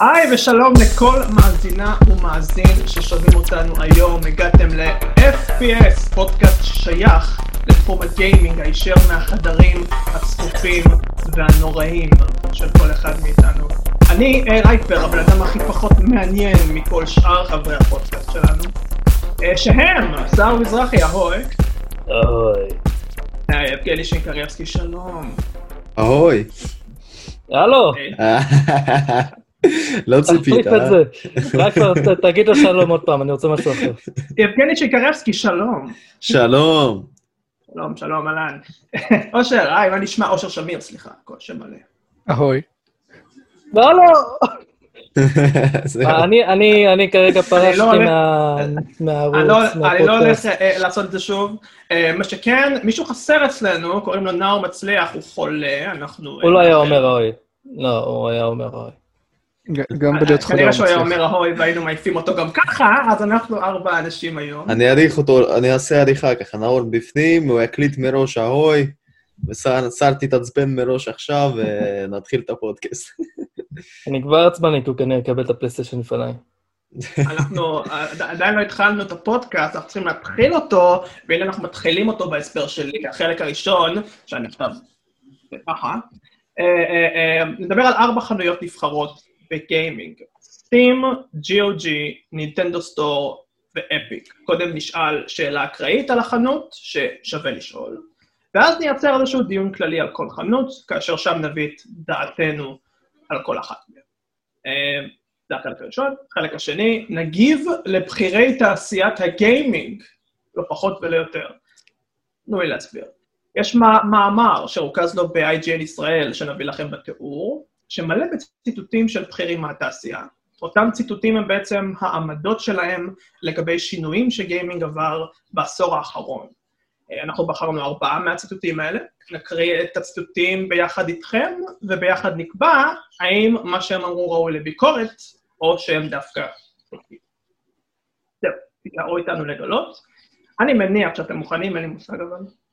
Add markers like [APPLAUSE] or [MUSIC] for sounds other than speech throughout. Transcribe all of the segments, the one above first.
היי ושלום לכל מאזינה ומאזין ששומעים אותנו היום. הגעתם ל-FPS, פודקאסט ששייך לתחום הגיימינג הישר מהחדרים הצפופים והנוראים של כל אחד מאיתנו. אני רייפר, הבן אדם הכי פחות מעניין מכל שאר חברי הפודקאסט שלנו. אה, שהם, שר מזרחי, אהוי. אוי. אה, יבגני שינקריאבסקי, שלום. אהוי. הלו, [LAUGHS] [LAUGHS] לא ציפית, זה. רק תגיד לו שלום עוד פעם, אני רוצה משהו אחר. יבגני שינקריאבסקי, שלום. שלום. שלום, שלום, אהלן. [LAUGHS] אושר, היי, מה נשמע? אושר שמיר, סליחה, הכל שם מלא. אהוי. לא, לא. [LAUGHS] זהו. אני- אני אני כרגע פרשתי לא מה- אני מהערוץ, לא, אני לא הולך מהפודקאסט. אה, לעשות את זה שוב. אה, מה שכן, מישהו חסר אצלנו, קוראים לו נאור מצליח, הוא חולה, אנחנו... הוא לא היה אומר אוי. לא, הוא היה אומר אוי. גם בלהיות חולה כנראה הוא שהוא היה. אומר אהוי והיינו מעיפים אותו גם ככה, אז אנחנו ארבע אנשים היום. אני אעריך אותו, אני אעשה עריכה ככה, נאור בפנים, הוא יקליט מראש אהוי, ושר תתעצבן מראש עכשיו, ונתחיל את הפודקאסט. [LAUGHS] אני כבר עצבני, כי הוא כנראה יקבל את הפלייסטיישן לפניי. אנחנו עד- עדיין לא התחלנו את הפודקאסט, אנחנו צריכים להתחיל אותו, והנה אנחנו מתחילים אותו בהסבר שלי, החלק הראשון, שאני עכשיו... ככה. אה, אה, אה, נדבר על ארבע חנויות נבחרות בגיימינג. סטים, GOG, נינטנדו סטור ואפיק. קודם נשאל שאלה אקראית על החנות, ששווה לשאול, ואז נייצר איזשהו דיון כללי על כל חנות, כאשר שם נביא את דעתנו על כל אחת מהן. אה, זה החלק הראשון. החלק השני, נגיב לבכירי תעשיית הגיימינג, לא פחות ולא יותר. תנו לי להסביר. יש מא- מאמר שרוכז לו ב-IGN ישראל, שנביא לכם בתיאור, שמלא בציטוטים של בכירים מהתעשייה. אותם ציטוטים הם בעצם העמדות שלהם לגבי שינויים שגיימינג עבר בעשור האחרון. אה, אנחנו בחרנו ארבעה מהציטוטים האלה, נקריא את הציטוטים ביחד איתכם, וביחד נקבע האם מה שהם אמרו ראוי לביקורת, או שהם דווקא... זהו, תישארו איתנו לגלות. אני מניח שאתם מוכנים, אין לי מושג אבל.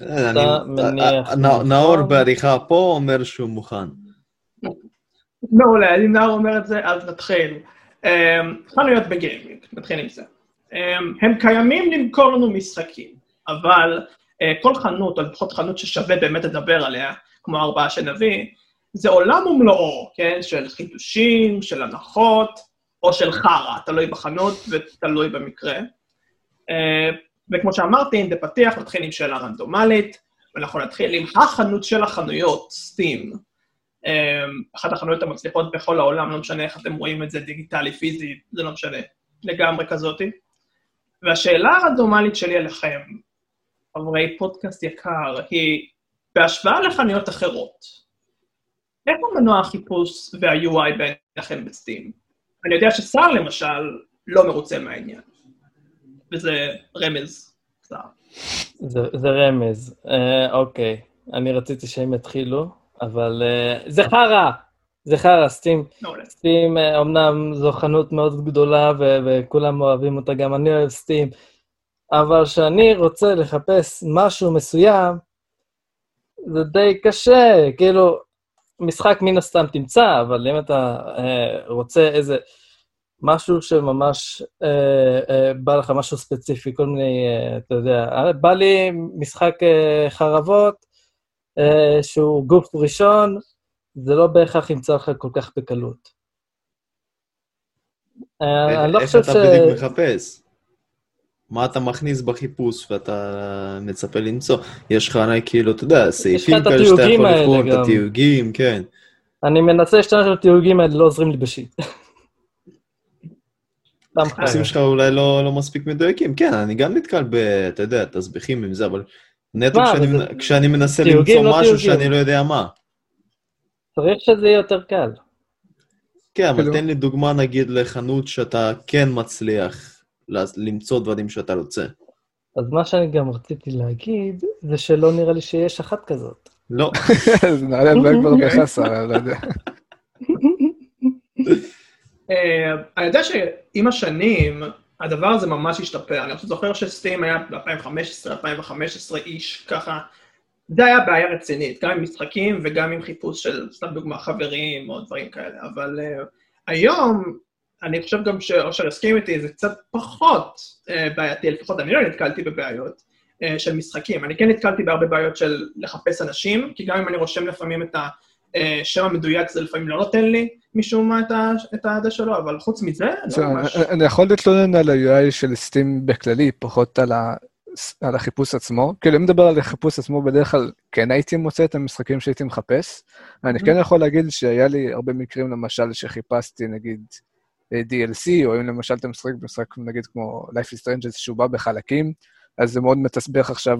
אני- מניח נא- נאור. בעריכה פה אומר שהוא מוכן. מעולה, אם נאור אומר את זה, אז נתחיל. חנויות בגיימינג, נתחיל עם זה. הם קיימים למכור לנו משחקים, אבל אה, כל חנות, או לפחות חנות ששווה באמת לדבר עליה, כמו ארבעה שנביא, זה עולם ומלואו, כן? של חידושים, של הנחות, או של חרא, תלוי בחנות ותלוי במקרה. וכמו שאמרתי, אם בפתיח, נתחיל עם שאלה רנדומלית, ואנחנו נתחיל עם החנות של החנויות, סטים. אמ, אחת החנויות המצליחות בכל העולם, לא משנה איך אתם רואים את זה, דיגיטלי, פיזי, זה לא משנה, לגמרי כזאתי. והשאלה הרנדומלית שלי אליכם, חברי פודקאסט יקר, היא, בהשוואה לחנויות אחרות, איך המנוע החיפוש וה-UI בעיניכם בסטים? אני יודע שסער למשל לא מרוצה מהעניין, וזה רמז. זה זה רמז. אה, אוקיי, אני רציתי שהם יתחילו, אבל אה, זה חרא! זה חרא, סטים. סטים, אה, אמנם זו חנות מאוד גדולה ו- וכולם אוהבים אותה, גם אני אוהב סטים, אבל כשאני רוצה לחפש משהו מסוים, זה די קשה, כאילו, משחק מן הסתם תמצא, אבל אם אתה אה, רוצה איזה משהו שממש אה, אה, בא לך משהו ספציפי, כל מיני, אה, אתה יודע, אה, בא לי משחק אה, חרבות, אה, שהוא גוף ראשון, זה לא בהכרח ימצא לך כל כך בקלות. אה, אני לא איך חושב אתה ש... בדיוק מחפש? מה אתה מכניס בחיפוש ואתה מצפה למצוא? יש לך הרי כאילו, אתה יודע, סעיפים כאלה שאתה יכול לבחור, את. התיוגים, כן. אני מנסה להשתמש בתיוגים האלה, לא עוזרים לי בשיט. סתם חי. הנושאים שלך אולי לא לא מספיק מדויקים. כן, אני גם נתקל ב... אתה יודע, תסביכים עם זה, אבל נטו כשאני זה- כשאני מנסה תיוגים, למצוא לא משהו תיוגים. שאני לא יודע מה. צריך שזה יהיה יותר קל. כן, אבל כאילו- תן לי דוגמה נגיד לחנות שאתה כן מצליח למצוא דברים שאתה רוצה. אז מה שאני גם רציתי להגיד, זה שלא נראה לי שיש אחת כזאת. לא, [LAUGHS] זה נראה לי הדברים כבר בחסר, אני לא יודע. [LAUGHS] אה, אני יודע שעם השנים, הדבר הזה ממש השתפר. אני זוכר שסטים היה ב-2015, 2015 איש ככה זה היה בעיה רצינית, גם עם משחקים וגם עם חיפוש של, סתם דוגמה, חברים או דברים כאלה, אבל uh, היום, אני חושב גם שאושר יסכים איתי, זה קצת פחות uh, בעייתי, לפחות אני לא נתקלתי בבעיות של משחקים. אני כן נתקלתי בהרבה בעיות של לחפש אנשים, כי גם אם אני רושם לפעמים את השם המדויק, זה לפעמים לא נותן לי משום מה את העדה שלו, אבל חוץ מזה, זה, לא ממש... אני יכול להתלונן על ה-UI של סטים בכללי, פחות על ה... על החיפוש עצמו. כאילו, אם מדבר על החיפוש עצמו, בדרך כלל כן הייתי מוצא את המשחקים שהייתי מחפש. אני כן יכול להגיד שהיה לי הרבה מקרים, למשל, שחיפשתי, נגיד, אה, DLC, או אם למשל אתה משחק במשחק, נגיד, כמו Life is Strange, שהוא בא בחלקים, אז זה מאוד מתסבך עכשיו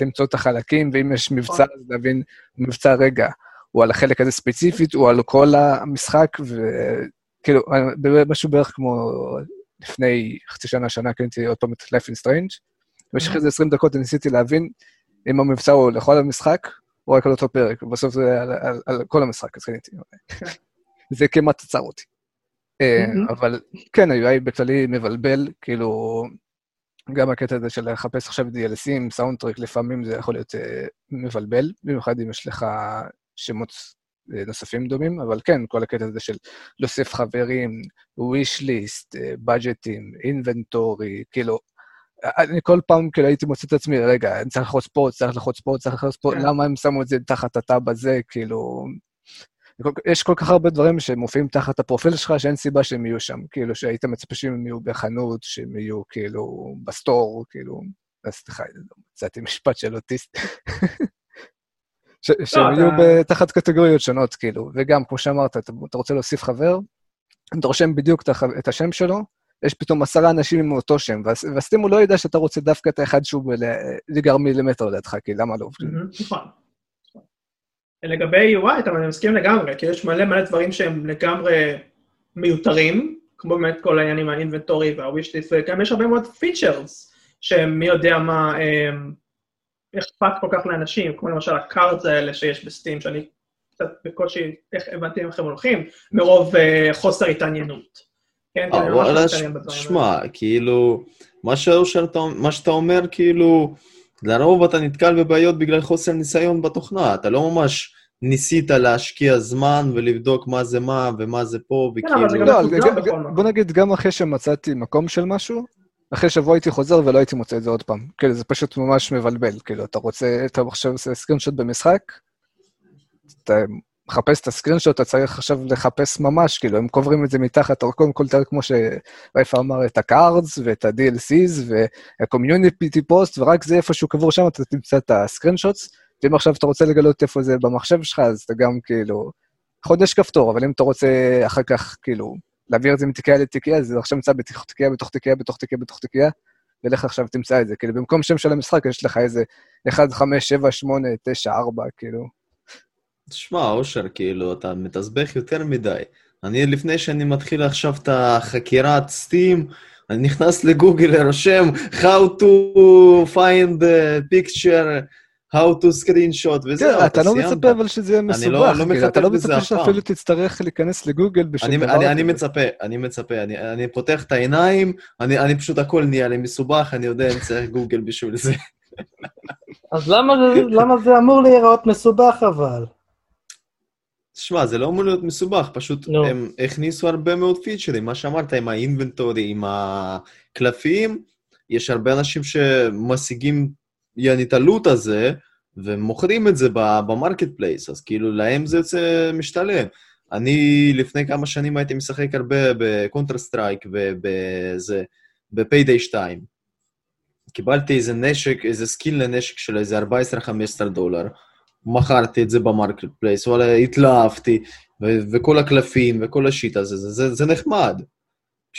למצוא את החלקים, ואם יש מבצע, אז להבין מבצע רגע, הוא על החלק הזה ספציפית, הוא על כל המשחק, וכאילו, משהו בערך כמו לפני חצי שנה, שנה, קניתי עוד פעם את Life is Strange, במשך איזה 20 דקות ניסיתי להבין אם המבצע הוא לכל המשחק, או רק על אותו פרק, ובסוף זה על, על, על כל המשחק, אז קניתי. [LAUGHS] זה כמעט עצר אותי. אה, אבל כן, ה-UI בכללי מבלבל, כאילו, גם הקטע הזה של לחפש עכשיו DLCים, סאונדטרק, לפעמים זה יכול להיות uh, מבלבל, במיוחד אם יש לך שמות uh, נוספים דומים, אבל כן, כל הקטע הזה של להוסיף חברים, wish list, בדג'טים, אינבנטורי, כאילו, אני כל פעם כאילו הייתי מוצא את עצמי, רגע, אני צריך לחוץ פה, צריך לחוץ פה, צריך לחוץ פה, כן. למה הם שמו את זה תחת הטאב הזה, כאילו... יש כל כך הרבה דברים שמופיעים תחת הפרופיל שלך, שאין סיבה שהם יהיו שם. כאילו, שהיית מצפה שהם יהיו בחנות, שהם יהיו כאילו בסטור, כאילו... סליחה, מצאתי משפט של אוטיסט. [LAUGHS] שהם לא, יהיו תחת קטגוריות שונות, כאילו. וגם, כמו שאמרת, אתה רוצה להוסיף חבר, אתה רושם בדיוק את השם שלו, יש פתאום עשרה אנשים עם אותו שם, וה Steam הוא לא יודע שאתה רוצה דווקא את האחד שהוא literally מילימטר לידך, כי למה לא? נכון. לגבי UI, אתה מסכים לגמרי, כי יש מלא מלא דברים שהם לגמרי מיותרים, כמו באמת כל העניין עם ה inventory וה wishlist, וגם יש הרבה מאוד features שהם מי יודע מה אכפת כל כך לאנשים, כמו למשל ה cards האלה שיש ב Steam, שאני קצת בקושי איך הבנתי איך הם הולכים, מרוב uh, חוסר התעניינות. כן, כן, ממש שמע, כאילו, מה שאתה אומר, כאילו, לרוב אתה נתקל בבעיות בגלל חוסר ניסיון בתוכנה, אתה לא ממש ניסית להשקיע זמן ולבדוק מה זה מה ומה זה פה, וכאילו... לא, בוא נגיד, גם אחרי שמצאתי מקום של משהו, אחרי שבוע הייתי חוזר ולא הייתי מוצא את זה עוד פעם. כאילו, זה פשוט ממש מבלבל. כאילו, אתה רוצה, אתה עכשיו עושה screenshot במשחק, אתה מחפש את ה screenshot, אתה צריך עכשיו לחפש ממש, כאילו, הם קוברים את זה מתחת, או קודם כל כמו שרייפה אמר, את ה cards ואת ה-DLCs וה-community post, ורק זה איפשהו קבור שם, אתה תמצא את ה screenshots, ואם עכשיו אתה רוצה לגלות איפה זה במחשב שלך, אז אתה גם כאילו... חודש כפתור, אבל אם אתה רוצה אחר כך, כאילו, להעביר את זה מתיקייה לתיקייה, זה עכשיו נמצא בתיקייה, בתוך תיקייה, בתוך תיקייה, בתוך תיקייה, ולך עכשיו תמצא את זה. כאילו, במקום שם של המשחק, יש לך איזה 1, 5, 7, 8, 9, 4, כאילו. תשמע, אושר, כאילו, אתה מתסבך יותר מדי. אני, לפני שאני מתחיל עכשיו את החקירת סטים, אני נכנס לגוגל, רושם How to find a picture, How to screenshot, וזהו, כן, אתה לא מצפה אבל שזה יהיה מסובך. אני לא, לא אתה לא מצפה שאפילו תצטרך להיכנס לגוגל בשביל דבר כזה. אני מצפה, אני מצפה. אני, אני פותח את העיניים, אני, אני פשוט, הכל נהיה לי מסובך, אני יודע אם צריך גוגל בשביל זה. אז למה, למה זה אמור להיראות מסובך אבל? תשמע, זה לא אמור להיות מסובך, פשוט no. הם הכניסו הרבה מאוד פיצ'רים, מה שאמרת עם האינבנטורי, עם הקלפים, יש הרבה אנשים שמשיגים, יעני, את ה loot הזה, ומוכרים את זה ב marketplace, אז כאילו, להם זה יוצא משתלם. אני לפני כמה שנים הייתי משחק הרבה ב Counter Strike ובזה, ב Payday 2. קיבלתי איזה נשק, איזה skin לנשק של איזה 14-15 דולר. מכרתי את זה ב marketplace, וואלה, התלהבתי, וכל הקלפים וכל ה shit הזה, זה, זה, זה נחמד.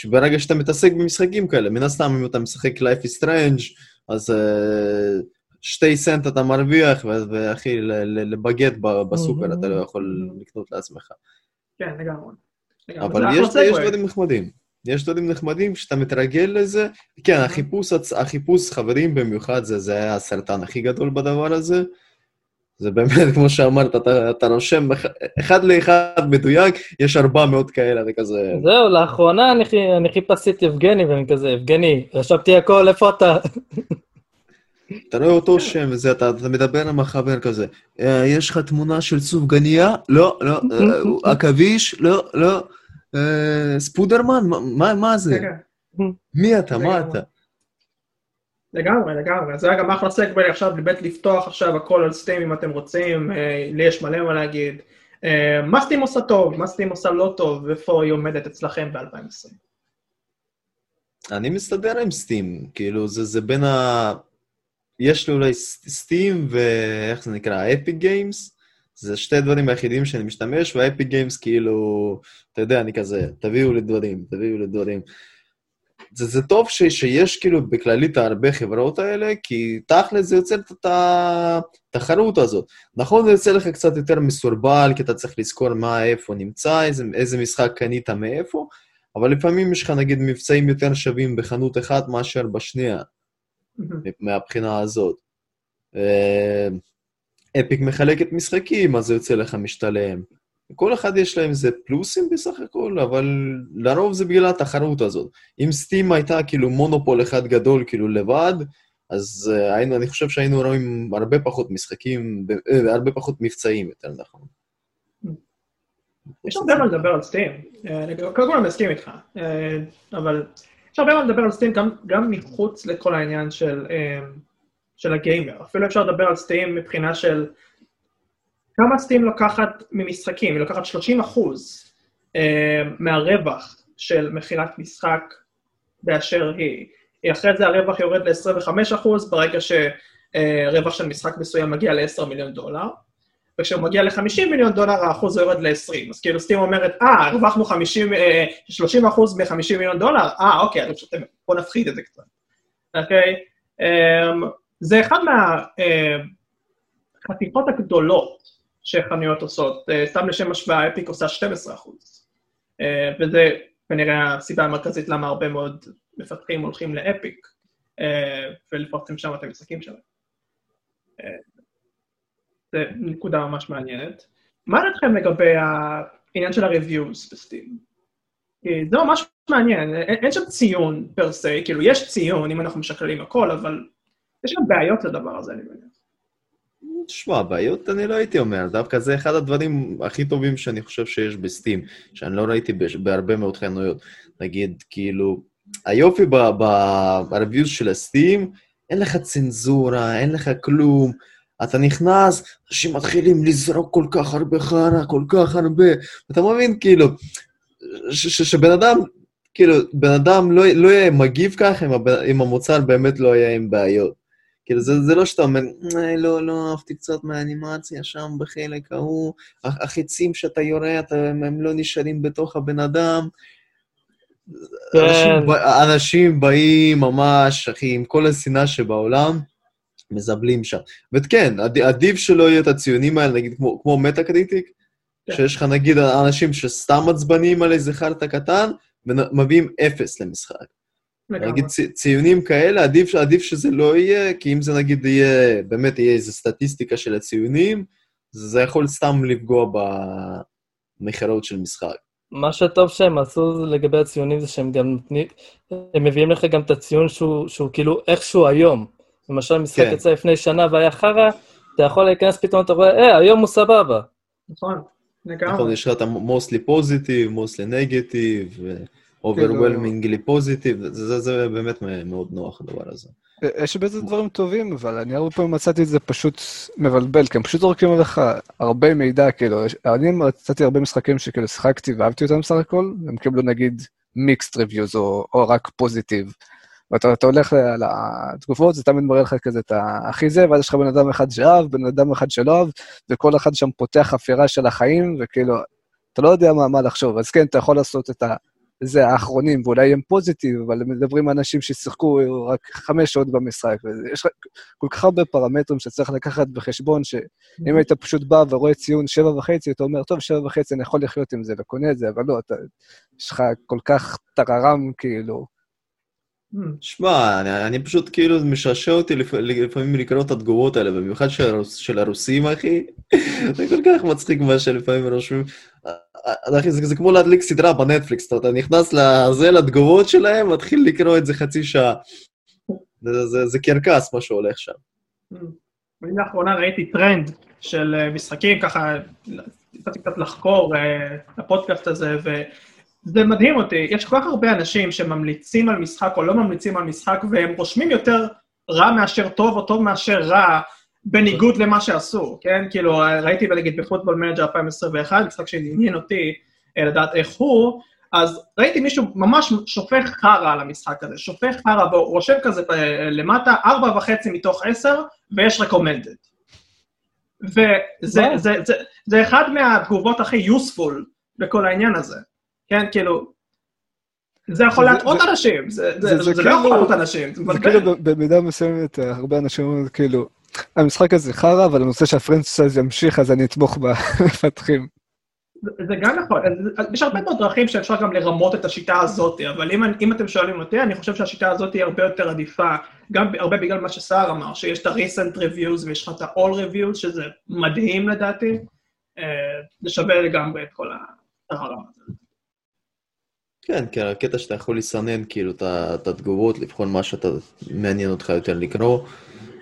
ברגע שאתה מתעסק במשחקים כאלה, מן הסתם אם אתה משחק Life is Strange, אז uh, שתי סנט אתה מרוויח, ואחי, לבגט בסופר אתה לא יכול לקנות לעצמך. כן, לגמרי. אבל יש, יש דברים נחמדים. יש דברים נחמדים שאתה מתרגל לזה. כן, החיפוש, החיפוש חברים במיוחד, זה, זה היה הסרטן הכי גדול בדבר הזה. זה באמת, כמו שאמרת, אתה, אתה רושם אחד לאחד מדויק, יש 400 כאלה, זה כזה... זהו, לאחרונה אני, אני חיפשתי את יבגני, ואני כזה, יבגני, רשמתי הכל, איפה אתה? [LAUGHS] אתה רואה אותו שם וזה, אתה, אתה מדבר עם החבר כזה, אה, יש לך תמונה של סופגניה? לא, לא, אה, [LAUGHS] עכביש? לא, לא. אה, ספודרמן? מה, מה זה? כן, כן. מי אתה? מה אתה? לגמרי, לגמרי. זה היה גם אחלה סגווי עכשיו לבית לפתוח עכשיו הכל על סטים אם אתם רוצים, לי יש מלא מה להגיד. מה Steam עושה טוב, מה Steam עושה לא טוב, ואיפה היא עומדת אצלכם ב-2020? אני מסתדר עם Steam, כאילו זה, זה בין ה... יש לי אולי Steam ואיך זה נקרא? Epic Games. זה שתי דברים היחידים שאני משתמש, וה Epic Games כאילו, אתה יודע, אני כזה, תביאו לי דברים, תביאו לי דברים. זה, זה טוב ש, שיש כאילו בכללית הרבה חברות האלה, כי תכל'ס זה יוצר את התחרות הזאת. נכון, זה יוצא לך קצת יותר מסורבל, כי אתה צריך לזכור מה, איפה נמצא, איזה, איזה משחק קנית מאיפה, אבל לפעמים יש לך נגיד מבצעים יותר שווים בחנות אחת מאשר בשנייה. מהבחינה הזאת. אה, אפיק מחלקת משחקים, אז זה יוצא לך משתלם. כל אחד יש להם איזה פלוסים בסך הכל, אבל לרוב זה בגלל התחרות הזאת. אם סטים הייתה כאילו מונופול אחד גדול כאילו לבד, אז uh, היינו, אני חושב שהיינו רואים הרבה פחות משחקים, uh, הרבה פחות מבצעים, יותר נכון. יש הרבה מה לדבר על סטים. קודם כל אני מסכים איתך, אבל יש הרבה מה לדבר על סטים גם, גם מחוץ לכל העניין של, של הגיימר. אפילו אפשר לדבר על סטים מבחינה של כמה סטים לוקחת ממשחקים, היא לוקחת 30 אחוז אמ, מהרווח של מכירת משחק באשר היא. אחרי זה הרווח יורד ל-25 אחוז ברגע שרווח של משחק מסוים מגיע ל-10 מיליון דולר. וכשהוא מגיע ל-50 מיליון דולר, האחוז יורד ל-20. אז כאילו סטים אומרת, אה, הרווחנו 50, 30 אה, אחוז מ-50 מיליון דולר? אה, אוקיי, בוא נפחית את זה קצת. אוקיי? אמ, זה אחד מהחתיכות אה, הגדולות שחנויות עושות. אה, סתם לשם השוואה, אפיק עושה 12 אחוז. וזה כנראה הסיבה המרכזית למה הרבה מאוד מפתחים הולכים לאפיק, ולפרסם שם את המשחקים שלהם. זה נקודה ממש מעניינת. מה דעתכם לגבי העניין של ה-reviews בסטים? זה ממש מעניין, אין שם ציון פר סי, כאילו יש ציון אם אנחנו משקללים הכל, אבל יש גם בעיות לדבר הזה, אני מניח. תשמע, בעיות אני לא הייתי אומר, דווקא זה אחד הדברים הכי טובים שאני חושב שיש בסטים, שאני לא ראיתי בהרבה מאוד חנויות. נגיד, כאילו, היופי ב-reviews של הסטים, אין לך צנזורה, אין לך כלום. אתה נכנס, אנשים מתחילים לזרוק כל כך הרבה חרא, כל כך הרבה, אתה מבין, כאילו, שבן אדם, כאילו, בן אדם לא, לא יהיה מגיב ככה אם, המוצר באמת לא יהיה עם בעיות. כאילו, זה, זה לא שאתה אומר, אה, לא, לא אהבתי קצת מהאנימציה שם בחלק ההוא, החיצים שאתה יורה, אתה, הם, הם לא נשארים בתוך הבן אדם. כן. אנשים, אנשים באים ממש, אחי, עם כל השנאה שבעולם. מזבלים שם. וכן, עדיף שלא יהיה את הציונים האלה, נגיד כמו, כמו מטה קריטיק, כן. שיש לך נגיד אנשים שסתם עצבניים על איזה חרטא קטן, ומביאים אפס למשחק. נגיד ציונים כאלה, עדיף, עדיף שזה לא יהיה, כי אם זה נגיד יהיה, באמת יהיה איזו סטטיסטיקה של הציונים, זה יכול סתם לפגוע במכירות של משחק. מה שטוב שהם עשו לגבי הציונים זה שהם גם נותנים, הם מביאים לך גם את הציון שהוא, שהוא כאילו איכשהו היום. למשל, משחק כן. יצא לפני שנה והיה חרא, אתה יכול להיכנס פתאום, אתה רואה, אה, היום הוא סבבה. נכון, לגמרי. נכון, יש לך את ה-mostly positive, mostly negative, positive, זה, זה באמת מאוד נוח הדבר הזה. יש בזה דברים טובים, אבל אני הרבה פעמים מצאתי את זה פשוט מבלבל, כי הם פשוט זורקים עליך הרבה מידע, כאילו, אני מצאתי הרבה משחקים שכאילו שיחקתי ואהבתי אותם בסך הכל, הם קיבלו נגיד מיקסט ריוויוז או, או רק פוזיטיב. ואתה הולך לתגובות, זה תמיד מראה לך כזה את הכי זה, ואז יש לך בן אדם אחד שאהב, בן אדם אחד שלא אהב, וכל אחד שם פותח חפירה של החיים, וכאילו, אתה לא יודע מה, מה לחשוב. אז כן, אתה יכול לעשות את ה... זה האחרונים, ואולי הם פוזיטיב, אבל מדברים על אנשים ששיחקו רק חמש שעות במשחק. לך כל כך הרבה פרמטרים שצריך לקחת בחשבון, שאם היית פשוט בא ורואה ציון שבע וחצי, אתה אומר, טוב, שבע וחצי, אני יכול לחיות עם זה וקונה את זה, אבל לא, אתה, יש לך כל כך טררם, כאילו, שמע, אני, אני פשוט כאילו משעשע אותי לפ, לפעמים לקרוא את התגובות האלה, במיוחד של, הרוס, של הרוסים, אחי. זה כל כך מצחיק מה שלפעמים רושמים. אחי, זה, זה כמו להדליק סדרה בנטפליקס, אתה, נכנס לזה, לתגובות שלהם, מתחיל לקרוא את זה חצי שעה. זה, זה, זה קרקס מה שהולך שם. אני לאחרונה ראיתי טרנד של אה, משחקים, ככה, יצאתי קצת לחקור הפודקאסט הזה, וזה מדהים אותי. יש כל כך הרבה אנשים שממליצים על משחק או לא ממליצים על משחק, והם רושמים יותר רע מאשר טוב, או טוב מאשר רע, בניגוד למה שעשו, כן? כאילו, ראיתי נגיד ב Football Manager 2021, משחק שעניין אותי אה, לדעת איך הוא, אז ראיתי מישהו ממש שופך חרא על המשחק הזה, שופך חרא והוא רושם כזה למטה, ארבע וחצי מתוך עשר, ויש recommended. וזה זה, זה, זה, זה אחד מהתגובות הכי useful בכל העניין הזה, כן? כאילו, זה יכול להטעות אנשים, זה, לא יכול להטעות אנשים, זה זה כאילו במידה מסוימת, הרבה אנשים אומרים, כאילו, המשחק הזה חרא, אבל אני רוצה שה franchise ימשיך, אז אני אתמוך [LAUGHS] במפתחים. זה גם נכון, יש הרבה מאוד דרכים שאפשר גם לרמות את השיטה הזאת, אבל אם, אם אתם שואלים אותי, אני חושב שהשיטה הזאת היא הרבה יותר עדיפה, גם הרבה בגלל מה שסער אמר, שיש את ה-recent reviews ויש לך את ה-all reviews, שזה מדהים לדעתי, אה, זה שווה לגמרי את כל הרמה הזאת. כן, כן, הקטע שאתה יכול לסנן כאילו את התגובות, לבחון מה שאתה מעניין אותך יותר לקרוא,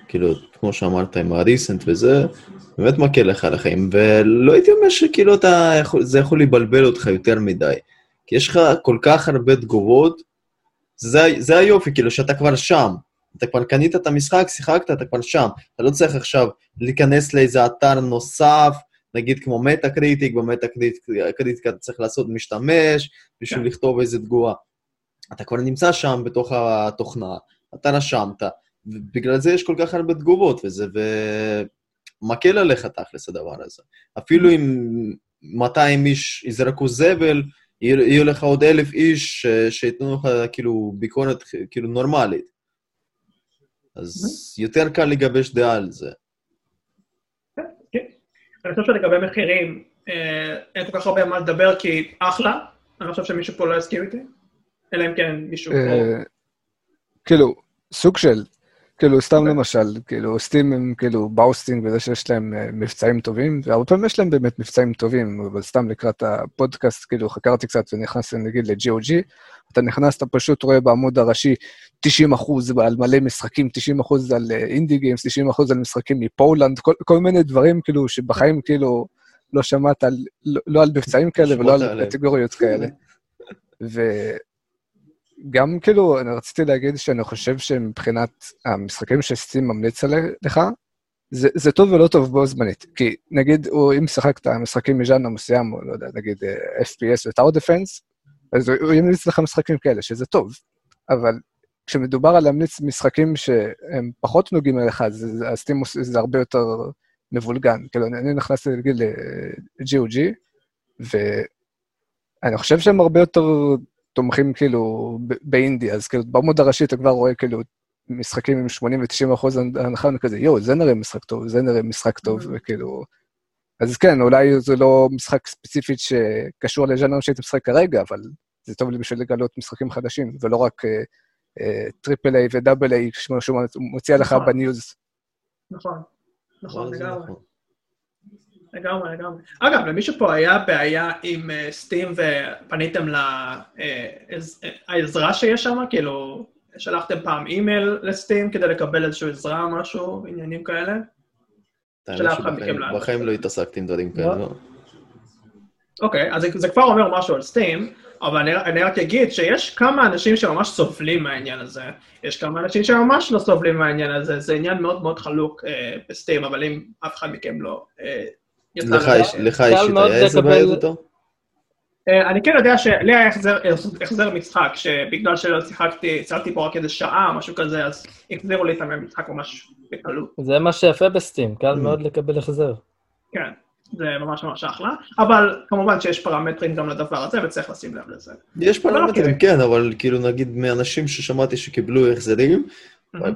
כאילו, כמו שאמרת עם ה-recent וזה, באמת מקל לך על החיים, ולא הייתי אומר שכאילו אתה, זה יכול לבלבל אותך יותר מדי. כי יש לך כל כך הרבה תגובות, זה, זה היופי, כאילו, שאתה כבר שם. אתה כבר קנית את המשחק, שיחקת, אתה כבר שם. אתה לא צריך עכשיו להיכנס לאיזה אתר נוסף, נגיד כמו Metacritic, ב Metacritic אתה צריך לעשות משתמש בשביל כן. לכתוב איזה תגובה. אתה כבר נמצא שם בתוך התוכנה, אתה רשמת, ובגלל זה יש כל כך הרבה תגובות, וזה, ומקל עליך תכלס הדבר הזה. אפילו אם 200 איש יזרקו זבל, יהיו לך עוד אלף איש שייתנו לך כאילו ביקורת כאילו נורמלית. אז יותר קל לגבש דעה על זה. אני חושב שלגבי מחירים, אה, אין כל כך הרבה מה לדבר, כי אחלה, אני חושב שמישהו פה לא יסכים איתי, אלא אם כן מישהו פה... אה, כאילו, סוג של, כאילו, סתם אוקיי. למשל, כאילו, Steam הם כאילו boasting וזה שיש להם uh, מבצעים טובים, והרבה פעמים יש להם באמת מבצעים טובים, אבל סתם לקראת הפודקאסט, כאילו, חקרתי קצת ונכנסתי נגיד ל-GOG, אתה נכנס, אתה פשוט רואה בעמוד הראשי 90 אחוז על מלא משחקים, 90 אחוז על indie games, 90 אחוז על משחקים מפולנד, כל, כל מיני דברים כאילו שבחיים כאילו לא שמעת על, לא, לא על מבצעים כאלה ולא על קטגוריות כאלה. ו... גם כאילו, אני רציתי להגיד שאני חושב שמבחינת המשחקים שסטים ממליץ לך, זה, זה טוב ולא טוב בו זמנית. כי נגיד, הוא, אם שיחקת משחקים מז'אנר מסוים, או לא יודע, נגיד FPS וטאור דפנס, אז הוא ימליץ לך משחקים כאלה, שזה טוב. אבל כשמדובר על להמליץ משחקים שהם פחות נוגעים אליך, אז הסטים זה הרבה יותר מבולגן. כאילו, אני נכנסתי נגיד ל-GOG, ואני חושב שהם הרבה יותר תומכים כאילו באינדי, אז כאילו בעמוד הראשי אתה כבר רואה כאילו משחקים עם 80 ו-90 אחוז הנחה, וכזה, יואו, זה נראה משחק טוב, זה נראה משחק טוב, mm-hmm. וכאילו... אז כן, אולי זה לא משחק ספציפית שקשור לז'אנר שהייתי משחק כרגע, אבל זה טוב לי בשביל לגלות משחקים חדשים, ולא רק triple A ו double A, שהוא מוציא עליך נכון. בניוז. נכון, נכון, לגמרי. לגמרי, לגמרי. אגב, למישהו פה היה בעיה עם סטים uh, ופניתם לעזרה uh, שיש שם? כאילו, שלחתם פעם אימייל לסטים כדי לקבל איזושהי עזרה משהו, עניינים כאלה? בחיים לא התעסקתי עם דברים כאלה, לא. אוקיי, אז זה כבר אומר משהו על סטים, אבל אני, אני רק אגיד שיש כמה אנשים שממש סובלים מהעניין הזה, יש כמה אנשים שממש לא סובלים מהעניין הזה, זה עניין מאוד מאוד חלוק אה, בסטים, אבל אם אף אחד מכם לא אה, לך אישית היה איזה בעיה איתו? אה, אני כן יודע שלי היה החזר משחק, שבגלל שלא שיחקתי, שיחקתי פה רק איזה שעה, משהו כזה, אז החזירו לי את המשחק ממש בקלות. זה מה שיפה בסטים, קל mm. מאוד לקבל החזר. כן, זה ממש ממש אחלה, אבל כמובן שיש פרמטרים גם לדבר הזה, וצריך לשים לב לזה. יש פרמטרים, אוקיי. כן, אבל כאילו נגיד מאנשים ששמעתי שקיבלו החזרים,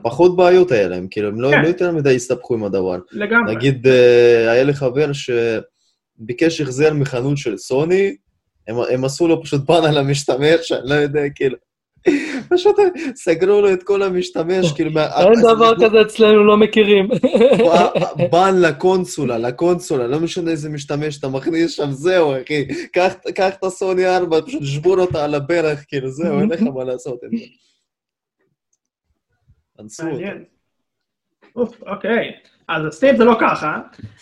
פחות בעיות היה להם, כאילו, הם לא, כן. לא יותר מדי הסתבכו עם הדבר. לגמרי. נגיד, אה, היה לי חבר שביקש החזר מחנות של סוני, הם, הם עשו לו פשוט בן על המשתמש, אני לא יודע, כאילו. [LAUGHS] פשוט סגרו לו את כל המשתמש, כאילו... אין דבר כזה אצלנו, לא מכירים. [LAUGHS] [LAUGHS] בן לקונסולה, לקונסולה, לא משנה איזה משתמש אתה מכניס שם, זהו, אחי. קח את הסוני 4, פשוט שבור אותה על הברך, כאילו, זהו, אין לך מה לעשות עם זה. אנסו אותו. אוף, אוקיי. אז סטים זה לא ככה,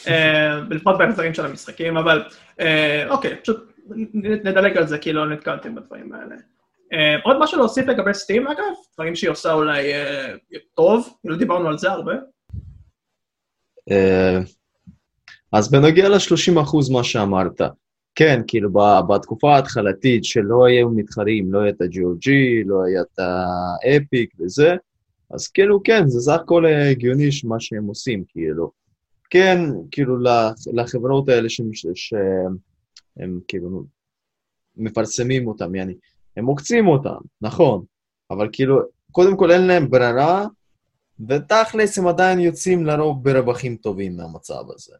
אה, לפחות בהחזרים של המשחקים, אבל אה, אוקיי, פשוט נדלג על זה, כי לא נתקלתם בדברים האלה. אה, עוד משהו להוסיף לגבי סטים, אגב? דברים שהיא עושה אולי טוב, לא דיברנו על זה הרבה. אז בנוגע ל-30 אחוז מה שאמרת, כן, כאילו בתקופה ההתחלתית שלא היו מתחרים, לא היה את ה-GOG, לא היה את האפיק וזה, אז כאילו, כן, זה סך הכל הגיוני מה שהם עושים, כאילו. כן, כאילו, לחברות האלה שהם, שהם כאילו מפרסמים אותם, יעני, הם מוקצים אותם, נכון, אבל כאילו, קודם כל אין להם ברירה, ותכלס הם עדיין יוצאים לרוב ברווחים טובים מהמצב הזה.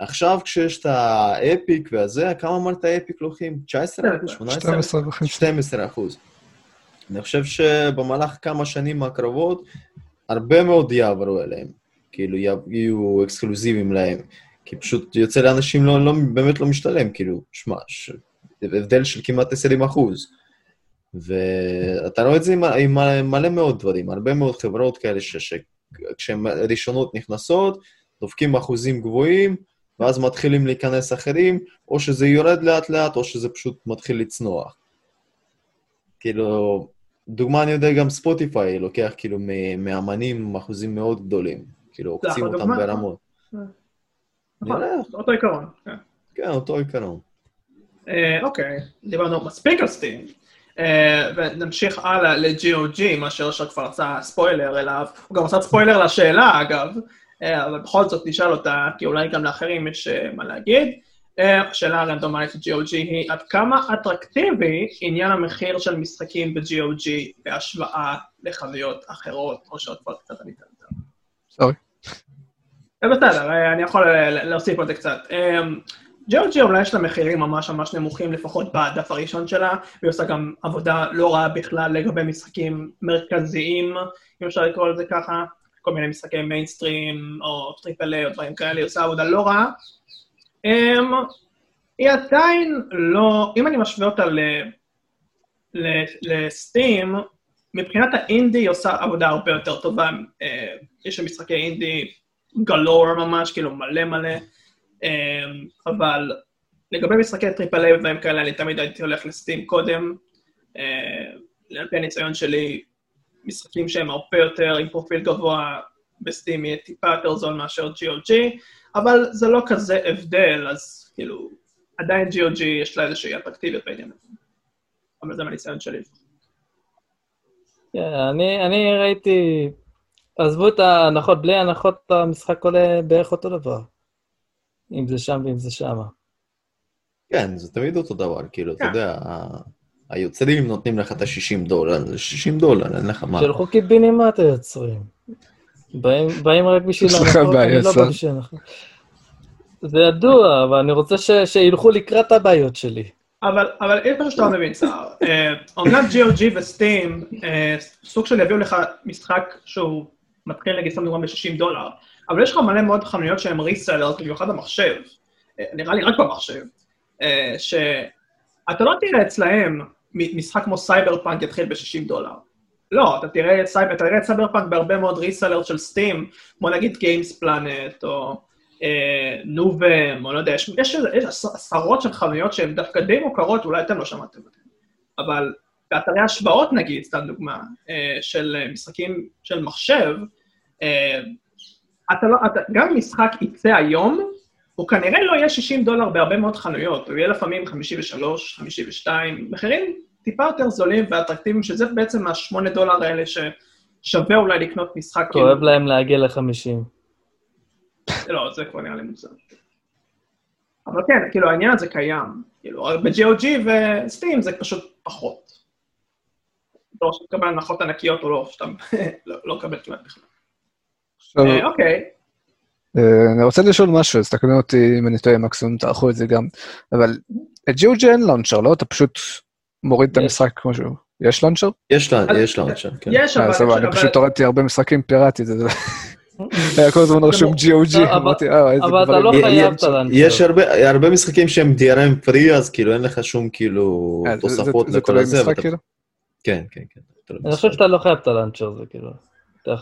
עכשיו כשיש את האפיק והזה, כמה אמרת אפיק לוקחים? 19 אחוז? 18 אחוז? 12 אחוז. אני חושב שבמהלך כמה שנים הקרבות, הרבה מאוד יעברו אליהם, כאילו יהיו אקסקלוזיביים להם, כי פשוט יוצא לאנשים לא, לא, באמת לא משתלם, כאילו, שמע, ש... הבדל של כמעט 20 אחוז. ואתה רואה את זה עם, עם מלא מאוד דברים, הרבה מאוד חברות כאלה שכשהן ראשונות נכנסות, דופקים אחוזים גבוהים, ואז מתחילים להיכנס אחרים, או שזה יורד לאט-לאט, או שזה פשוט מתחיל לצנוח. כאילו, דוגמה אני יודע, גם ספוטיפיי לוקח כאילו מאמנים אחוזים מאוד גדולים, כאילו עוקצים אותם ברמות. נכון, אותו עיקרון. כן, כן אותו עיקרון. אה, אוקיי, דיברנו מספיק על סטים. אה, ונמשיך הלאה ל-GOG, מה שאושר כבר עשה ספוילר אליו. הוא גם עשה ספוילר לשאלה, אגב, אה, אבל בכל זאת נשאל אותה, כי אולי גם לאחרים יש מה להגיד. השאלה הרנדומלית ל-GOG היא עד כמה אטרקטיבי עניין המחיר של משחקים ב-GOG בהשוואה לחנויות אחרות, או שעוד פעם קצת אני אתן Sorry. בסדר, אני יכול להוסיף על זה קצת. GOG אולי יש לה מחירים ממש ממש נמוכים, לפחות בדף הראשון שלה, והיא עושה גם עבודה לא רעה בכלל לגבי משחקים מרכזיים, אם אפשר לקרוא לזה ככה, כל מיני משחקי מיינסטרים, או triple A, או דברים כאלה, היא עושה עבודה לא רעה. Um, היא עדיין לא, אם אני משווה אותה ל Steam, מבחינת האינדי היא עושה עבודה הרבה יותר טובה. Uh, יש שם משחקי indie galore ממש, כאילו מלא מלא, um, אבל לגבי משחקי triple A ודברים כאלה, אני תמיד הייתי הולך ל Steam קודם. על פי הניסיון שלי, משחקים שהם הרבה יותר עם פרופיל גבוה ב Steam יהיה טיפה יותר זול מאשר GOG, אבל זה לא כזה הבדל, אז כאילו, עדיין GOG יש לה איזושהי אטרקטיביות בעניין הזה. אבל זה מהניסיון שלי. כן, אני, אני ראיתי, עזבו את ההנחות, בלי הנחות המשחק עולה בערך אותו דבר. אם זה שם ואם זה שם. כן, זה תמיד אותו דבר, כאילו, אתה כן. יודע, היוצרים נותנים לך את ה-60 דולר, זה 60 דולר, אין לך מה. שלחו קיבינימט היוצרים. באים רק בשביל הנחות, אני לא בא בשביל הנחות. זה ידוע, אבל אני רוצה שילכו לקראת הבעיות שלי. אבל, אבל יש משהו שאתה לא מבין, סער. אומנם GOG ו Steam, סוג של יביאו לך משחק שהוא מתחיל נגיד סתם דוגמא ב-60 דולר, אבל יש לך מלא מאוד חנויות שהן reseller, במיוחד במחשב, אה, נראה לי רק במחשב, אה, שאתה לא תראה אצלהם משחק כמו סייבר פאנק יתחיל ב-60 דולר. לא, אתה תראה, סייבר, אתה תראה את סייבר פאנק בהרבה מאוד reseller של Steam, כמו נגיד Gamesplanet, או אה, נובם, או לא יודע, יש, יש, יש עשרות של חנויות שהן דווקא די מוכרות, אולי אתם לא שמעתם אותן, אבל באתרי השוואות נגיד, סתם דוגמה, אה, של משחקים של מחשב, אה, אתה לא, אתה, גם משחק יצא היום, הוא כנראה לא יהיה 60 דולר בהרבה מאוד חנויות, הוא יהיה לפעמים 53, 52, מחירים טיפה יותר זולים ואטרקטיביים, שזה בעצם השמונה דולר האלה ששווה אולי לקנות משחק. כואב כאילו... להם להגיע ל-50. לא, זה כבר נראה לי מוזר. אבל כן, כאילו העניין הזה קיים. כאילו, ב-GOG וסטים זה פשוט פחות. לא שאתה מקבל הנחות ענקיות או לא, שאתה [LAUGHS] לא מקבל כמעט בכלל. אה, אוקיי. אה, אני רוצה לשאול משהו, אז תקנו אותי אם אני טועה, מקסימום תערכו את זה גם, אבל את GOG אין לאונצ'ר, לא? אתה פשוט מוריד את המשחק כמו שהוא. יש לאונצ'ר? יש לאונצ'ר, כן. יש, אה, אבל... אני פשוט הורדתי הרבה משחקים פיראטית, היה כל הזמן רשום GOG, אמרתי, אה, איזה דברים. אבל אתה לא חייב את הלאנצ'ר. יש הרבה משחקים שהם DRM פרי, אז כאילו אין לך שום כאילו תוספות לכל הזה. זה תלוי משחק כאילו? כן, כן, כן. אני חושב שאתה לא חייב את הלאנצ'ר, זה כאילו...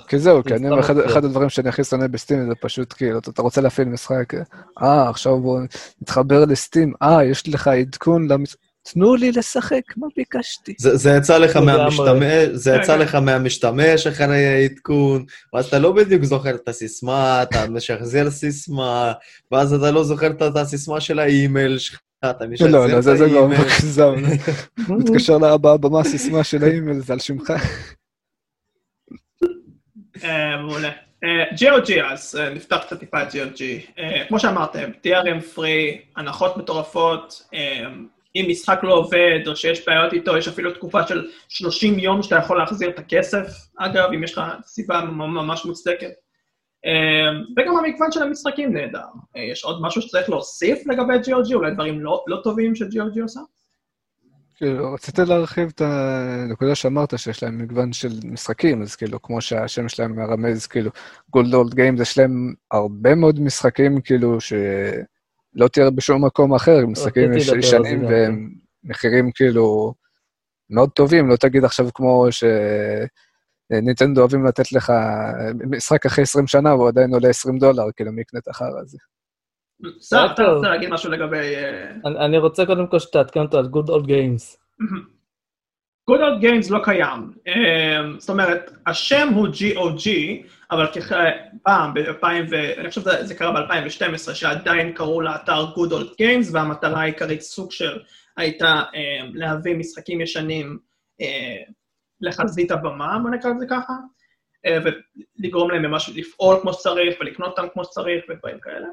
כי זהו, כי אני, אחד הדברים שאני הכי שונא בסטים זה פשוט כאילו, אתה רוצה להפעיל משחק, אה, עכשיו בוא נתחבר לסטים, אה, יש לך עדכון תנו לי לשחק, מה ביקשתי? זה, יצא לך מהמשתמש, זה יצא לך מהמשתמש אחרי העדכון, ואז אתה לא בדיוק זוכר את הסיסמה, אתה משחזר סיסמה, ואז אתה לא זוכר את הסיסמה של האימייל שלך. אתה משחזר לא, לא, זה כבר מגזם. [LAUGHS] [LAUGHS] מתקשר לאבא, אבא, מה הסיסמה של האימייל, זה על שמך. אה, מעולה. GOG, אה, אז אה, נפתח קצת טיפה את GOG. כמו שאמרתם, TRM פרי, הנחות מטורפות, אם משחק לא עובד, או שיש בעיות איתו, יש אפילו תקופה של 30 יום שאתה יכול להחזיר את הכסף, אגב, אם יש לך סיבה ממש מוצדקת. אמ, וגם המגוון של המשחקים נהדר. אה, יש עוד משהו שצריך להוסיף לגבי GOG, אולי דברים לא, לא טובים ש-GOG עושה? כאילו, רציתי להרחיב את הנקודה שאמרת, שיש להם מגוון של משחקים, אז כאילו, כמו שהשם שלהם מרמז, כאילו, גולד אולד גיימס, יש להם הרבה מאוד משחקים, כאילו, ש... לא תראה בשום מקום אחר, משחקים ישנים והם מחירים כאילו מאוד טובים, לא תגיד עכשיו כמו שניטנדו אוהבים לתת לך משחק אחרי 20 שנה והוא עדיין עולה 20 דולר, כאילו מי יקנה את החרא הזה. סע, אתה רוצה להגיד משהו לגבי... אה, אני רוצה קודם כל שתעדכן אותו על Good Old Games. Good Old Games לא קיים. אמ, זאת אומרת, השם הוא GOG, אבל פעם, ב-2000, אני חושב שזה קרה ב-2012, שעדיין קראו לאתר Good Old Games, והמטרה העיקרית סוג של הייתה אמ, להביא משחקים ישנים אמ, לחזית הבמה, בוא נקרא לזה ככה, ולגרום להם ממש לפעול כמו שצריך, ולקנות אותם כמו שצריך, ודברים כאלה.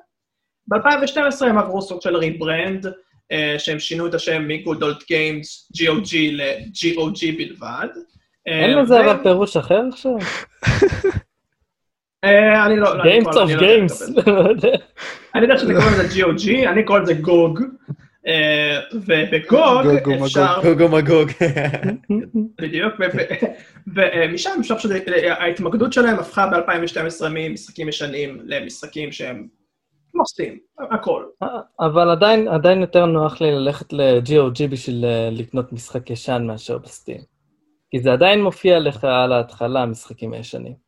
ב-2012 הם עברו סוג של ריברנד, אה, שהם שינו את השם מ-Good Old Games, GOG ל-GOG בלבד. אין לזה אבל פירוש אחר עכשיו? [LAUGHS] אה, אני לא... Games of Games. אני יודע שזה קוראים לזה GOG, אני קורא לזה גוג. אה, ובגוג אפשר... גוג ומגוג. בדיוק, ומשם אפשר שההתמקדות שלהם הפכה ב-2012 ממשחקים ישנים למשחקים שהם נוסעים, הכל. אבל עדיין, עדיין יותר נוח לי ללכת ל-GOG בשביל אה, לקנות משחק ישן מאשר בסטים. כי זה עדיין מופיע לך על ההתחלה, המשחקים הישנים.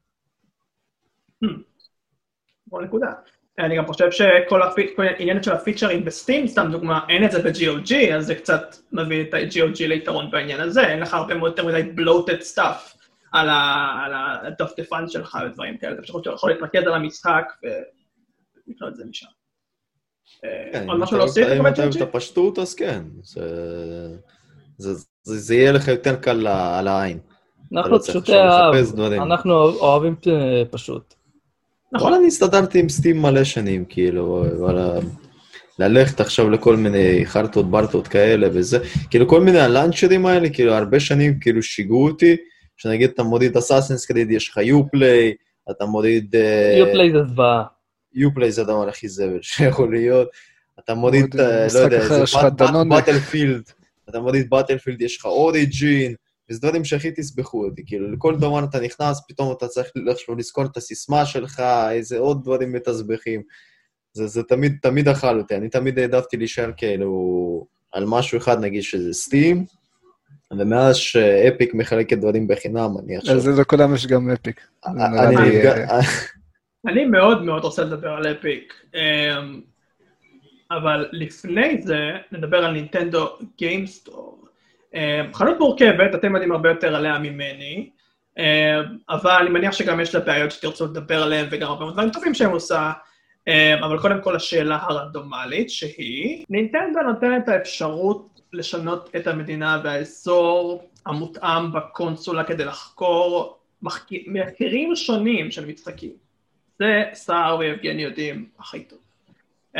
בוא נקודה. אני גם חושב שכל העניין של הפיצ'רים בסטים, סתם דוגמה, אין את זה ב-GOG, אז זה קצת מביא את ה-GOG ליתרון בעניין הזה, אין לך הרבה מאוד יותר מדי bloated stuff על הדפדפן שלך ודברים כאלה, אתה פשוט יכול להתרכז על המשחק לקנות את זה משם. אה, כן, עוד משהו להוסיף? אם אתה אוהב את הפשטות, אז כן. זה יהיה לך יותר קל על העין. אנחנו לא האב, אנחנו אוהבים פשוט. נכון, אני הסתדרתי עם סטים מלא שנים, כאילו, אבל ללכת עכשיו לכל מיני חרטות ברטות כאלה וזה, כאילו כל מיני הלאנצ'רים האלה, כאילו הרבה שנים כאילו שיגעו אותי, שנגיד אתה מוריד אסאסינס קריד, יש לך יופליי, אתה מוריד... יופליי זה זוועה. יופליי זה הדבר הכי זבל שיכול להיות. אתה מוריד, אה, לא יודע, זה באטלפילד, אתה מוריד באטלפילד, יש לך אוריג'ין, וזה דברים שהכי תסבכו אותי, כאילו, לכל דבר אתה נכנס, פתאום אתה צריך איכשהו לזכור את הסיסמה שלך, איזה עוד דברים מתסבכים. זה, זה תמיד, תמיד אכל אותי, אני תמיד העדפתי להישאר כאילו על משהו אחד, נגיד שזה סטים, ומאז שאפיק מחלקת דברים בחינם, אני עכשיו... אז לכולם יש גם אפיק. אני אני מאוד מאוד רוצה לדבר על Epic, אמ, אבל לפני זה נדבר על נינטנדו game store. אמ, חנות מורכבת, אתם יודעים הרבה יותר עליה ממני, אמ, אבל אני מניח שגם יש לה בעיות שתרצו לדבר עליהן וגם הרבה מאוד דברים טובים שהיא עושה, אבל קודם כל השאלה הרנדומלית שהיא, נינטנדו נותנת את האפשרות לשנות את המדינה והאזור המותאם בקונסולה כדי לחקור מחקרים שונים של משחקים. זה סער ויבגני יודעים הכי טוב. Um,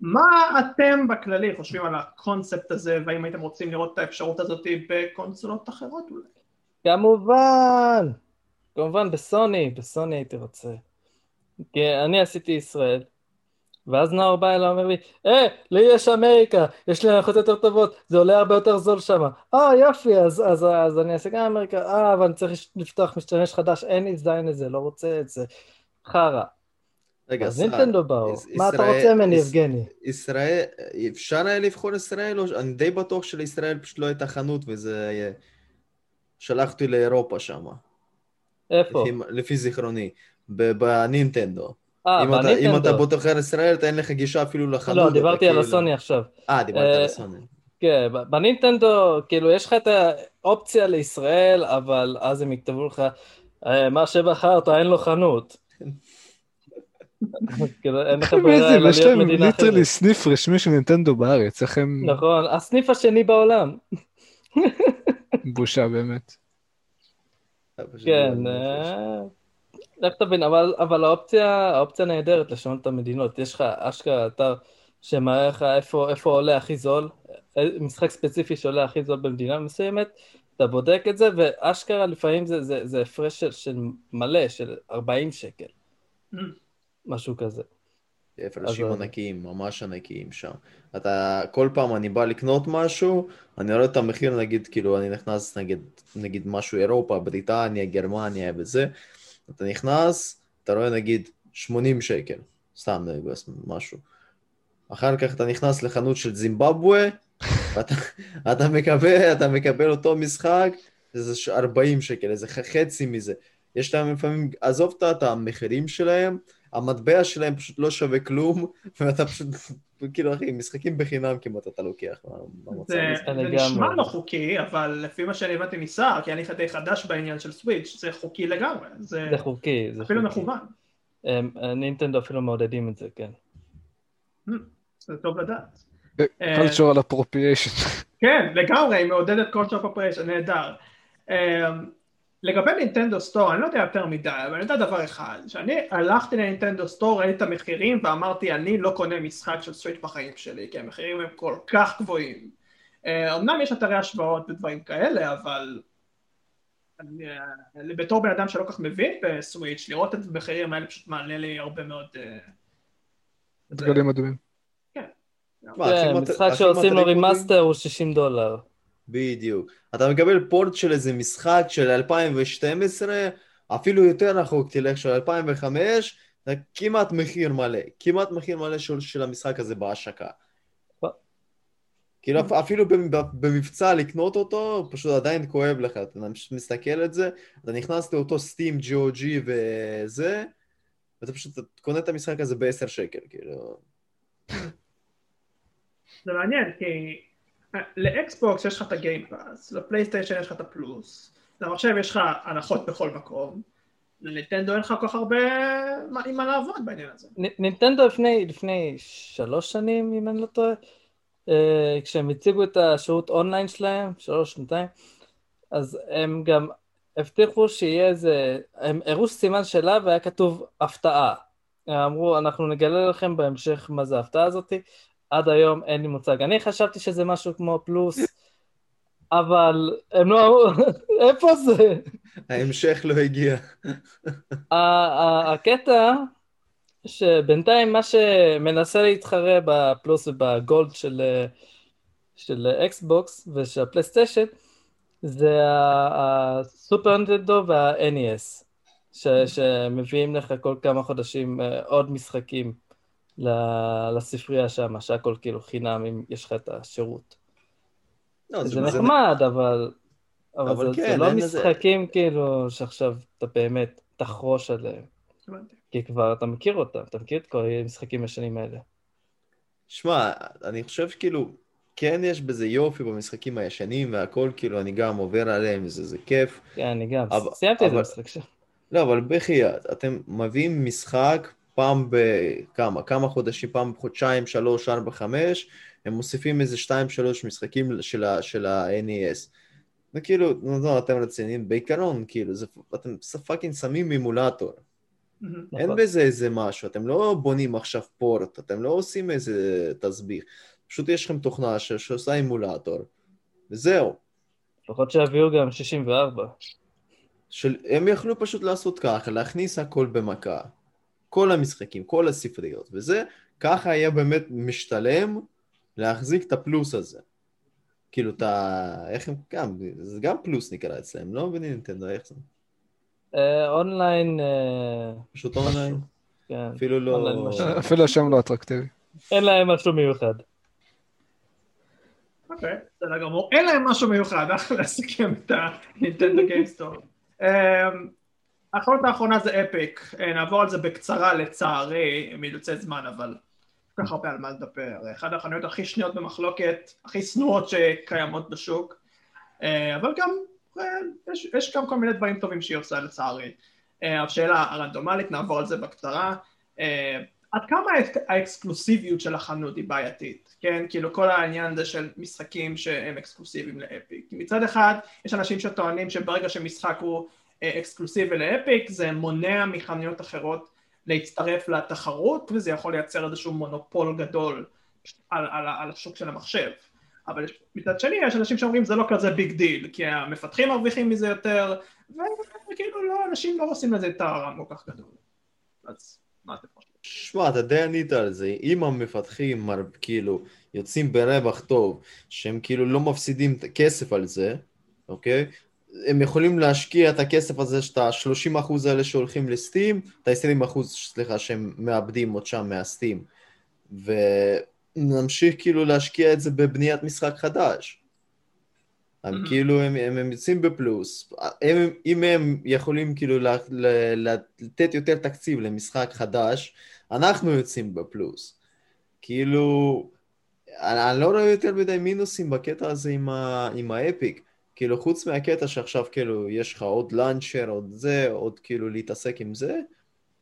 מה אתם בכללי חושבים על הקונספט הזה, והאם הייתם רוצים לראות את האפשרות הזאת בקונסולות אחרות אולי? כמובן, כמובן בסוני, בסוני הייתי רוצה. אני עשיתי ישראל, ואז נאור בא אליי ואומר לי, אה, לי יש אמריקה, יש לי הנחות יותר טובות, זה עולה הרבה יותר זול שם. אה, יופי, אז, אז, אז אני אעשה גם אמריקה, אה, אבל אני צריך לפתוח משתמש חדש, אין לי זין לזה, לא רוצה את זה. חרא. רגע, אז נינטנדו באו, מה אתה רוצה ממני, יבגני? ישראל, אפשר היה לבחור ישראל, אני די בטוח שלישראל פשוט לא הייתה חנות וזה... שלחתי לאירופה שם. איפה? לפי זיכרוני, בנינטנדו. אה, בנינטנדו. אם אתה בוטוחר ישראל, אין לך גישה אפילו לחנות. לא, דיברתי על כאילו- הסוני עכשיו. אה, דיברת על הסוני. כן, בנינטנדו, כאילו, יש לך את האופציה לישראל, אבל אז הם יכתבו לך, מה שבחרת, אין לו חנות. [LAUGHS] [LAUGHS] אין לך ברירה אלא להיות מדינה אחרת. יש להם ליטרלי סניף רשמי של נינטנדו בארץ, איך הם... נכון, הסניף השני בעולם. בושה באמת. כן, לך תבין, אבל האופציה, האופציה נהדרת לשנות את המדינות. יש לך אשכרה אתר שמראה לך איפה, איפה עולה הכי זול, משחק ספציפי שעולה הכי זול במדינה מסוימת, אתה בודק את זה, ואשכרה לפעמים זה, זה, זה הפרש של, של מלא, של 40 שקל. משהו כזה. הפרשים ענקיים, ממש ענקיים שם. אתה, כל פעם אני בא לקנות משהו, אני רואה את המחיר, נגיד, כאילו, אני נכנס, נגיד, נגיד משהו אירופה, בריטניה, גרמניה וזה, אתה נכנס, אתה רואה נגיד 80 שקל, סתם נגיד משהו. אחר כך אתה נכנס לחנות של זימבבואה, [LAUGHS] ואתה אתה מקבל, אתה מקבל אותו משחק, זה 40 שקל, איזה חצי מזה. יש להם לפעמים, עזוב את המחירים שלהם, המטבע שלהם פשוט לא שווה כלום, [LAUGHS] ואתה פשוט, כאילו אחי, משחקים בחינם כמעט אתה לוקח זה נשמע לא חוקי, אבל לפי מה שאני הבנתי מסער, כי אני די חדש בעניין של סוויץ', זה חוקי לגמרי. זה חוקי, זה אפילו מכוון. נינטנדו אפילו מעודדים את זה, כן. Hmm, זה טוב לדעת. אה, cultural appropriation. כן, לגמרי, היא מעודדת cultural appropriation, נהדר. אה, לגבי נינטנדו סטור, אני לא יודע יותר מדי, אבל אני יודע דבר אחד, שאני הלכתי לנינטנדו סטור, ראיתי את המחירים ואמרתי אני לא קונה משחק של סוויץ' בחיים שלי, כי המחירים הם כל כך גבוהים. אה, אמנם יש אתרי השוואות ודברים כאלה, אבל אני, בתור בן אדם שלא כך מבין ב Switch, לראות את המחירים האלה פשוט מעלה לי הרבה מאוד... דגלים אדומים. כן, משחק שעושים לו remaster הוא 60 דולר. בדיוק. אתה מקבל port של איזה משחק של 2012, אפילו יותר רחוק תלך של 2005, זה כמעט מחיר מלא, כמעט מחיר מלא של, של המשחק הזה בהשקה. כאילו אפילו במבצע לקנות אותו, פשוט עדיין כואב לך, אתה מסתכל על זה, אתה נכנס לאותו סטים, GOG וזה, ואתה פשוט קונה את המשחק הזה ב-10 שקל, כאילו... זה מעניין, כי לאקסבוקס יש לך את הגיימפאס, לפלייסטיישן יש לך את הפלוס, למחשב יש לך הנחות בכל מקום, לנינטנדו אין לך כל כך הרבה עם מה לעבוד בעניין הזה. נינטנדו לפני, לפני שלוש שנים, אם אני לא טועה, אה, כשהם הציגו את השירות אונליין שלהם, שלוש שנתיים, אז הם גם הבטיחו שיהיה איזה, הם הראו סימן שאלה והיה כתוב הפתעה. אמרו, אנחנו נגלה לכם בהמשך מה זה ההפתעה הזאתי, עד היום אין לי מוצג. אני חשבתי שזה משהו כמו פלוס, אבל הם לא אמרו, [LAUGHS] איפה זה? ההמשך לא הגיע. הקטע שבינתיים מה שמנסה להתחרה ב Plus וב Gold של, של אקסבוקס ושל הפלייסטיישן זה הסופר נינטנדו וה-NES שמביאים לך כל כמה חודשים אה, עוד משחקים לספרייה שם, שהכל כאילו חינם אם יש לך את השירות. לא, זה, זה נחמד, זה... אבל, אבל, אבל זה, כן, זה לא משחקים זה... כאילו שעכשיו אתה באמת תחרוש עליהם. כי כבר אתה מכיר אותם, אתה מכיר את כל המשחקים השנים האלה. שמע, אני חושב שכאילו, כן יש בזה יופי במשחקים הישנים והכל, כאילו אני גם עובר עליהם, זה, זה כיף. כן, אני גם, אבל, סיימתי את המשחק שם. לא, אבל בחייאת, אתם מביאים משחק פעם בכמה, כמה חודשים, פעם בחודשיים, שלוש, ארבע, חמש, הם מוסיפים איזה שתיים, שלוש משחקים של ה-NES. וכאילו, לא, אתם רציניים, בעיקרון, כאילו, זה, אתם fucking שמים emulator. אין נכון. בזה איזה משהו, אתם לא בונים עכשיו port, אתם לא עושים איזה תסביך. פשוט יש לכם תוכנה שעושה emulator, וזהו. לפחות שיביאו גם 64. של, הם יכלו פשוט לעשות ככה, להכניס הכל במכה. כל המשחקים, כל הספריות, וזה, ככה היה באמת משתלם להחזיק את הפלוס הזה. כאילו, את ה... איך הם גם, זה גם פלוס נקרא אצלם, לא בנינטנדו, איך זה? אה, אונליין... אה, פשוט אונליין? כן. אפילו לא... אפילו השם לא אטרקטיבי. אין להם משהו מיוחד. אוקיי, בסדר גמור. אין להם משהו מיוחד, [LAUGHS] אחלה לסכם את הנינטנדו game store. החנות האחרונה זה אפיק, נעבור על זה בקצרה לצערי, מאילוצי זמן, אבל כל כך הרבה על מה לדבר. אחת החנויות הכי שניות במחלוקת, הכי שנואות שקיימות בשוק, אבל גם יש, יש גם כל מיני דברים טובים שהיא עושה לצערי. השאלה הרנדומלית, נעבור על זה בקצרה. עד כמה האקסקלוסיביות של החנות היא בעייתית, כן? כאילו כל העניין הזה של משחקים שהם אקסקלוסיביים לאפיק. מצד אחד, יש אנשים שטוענים שברגע שמשחק הוא אה, אקסקלוסיבי ל Epic, זה מונע מחנויות אחרות להצטרף לתחרות, וזה יכול לייצר איזשהו מונופול גדול על, על, על השוק של המחשב. אבל מצד שני, יש אנשים שאומרים זה לא כזה big deal, כי המפתחים מרוויחים מזה יותר, וכאילו לא, אנשים לא עושים לזה את ה harm כל כך גדול. אז מה אתם חושבים? שמע, אתה די ענית על זה. אם המפתחים כאילו יוצאים ברווח טוב, שהם כאילו לא מפסידים כסף על זה, אוקיי? הם יכולים להשקיע את הכסף הזה, את ה-30% האלה שהולכים לסטים, את ה-20% סליחה, שהם מאבדים עוד שם מהסטים. ונמשיך כאילו להשקיע את זה בבניית משחק חדש. הם mm-hmm. כאילו, הם, הם, הם יוצאים בפלוס. הם, אם הם יכולים כאילו לתת יותר תקציב למשחק חדש, אנחנו יוצאים בפלוס. כאילו, אני, אני לא רואה יותר מדי מינוסים בקטע הזה עם, ה, עם האפיק. כאילו, חוץ מהקטע שעכשיו כאילו יש לך עוד לאנצ'ר, עוד זה, עוד כאילו להתעסק עם זה,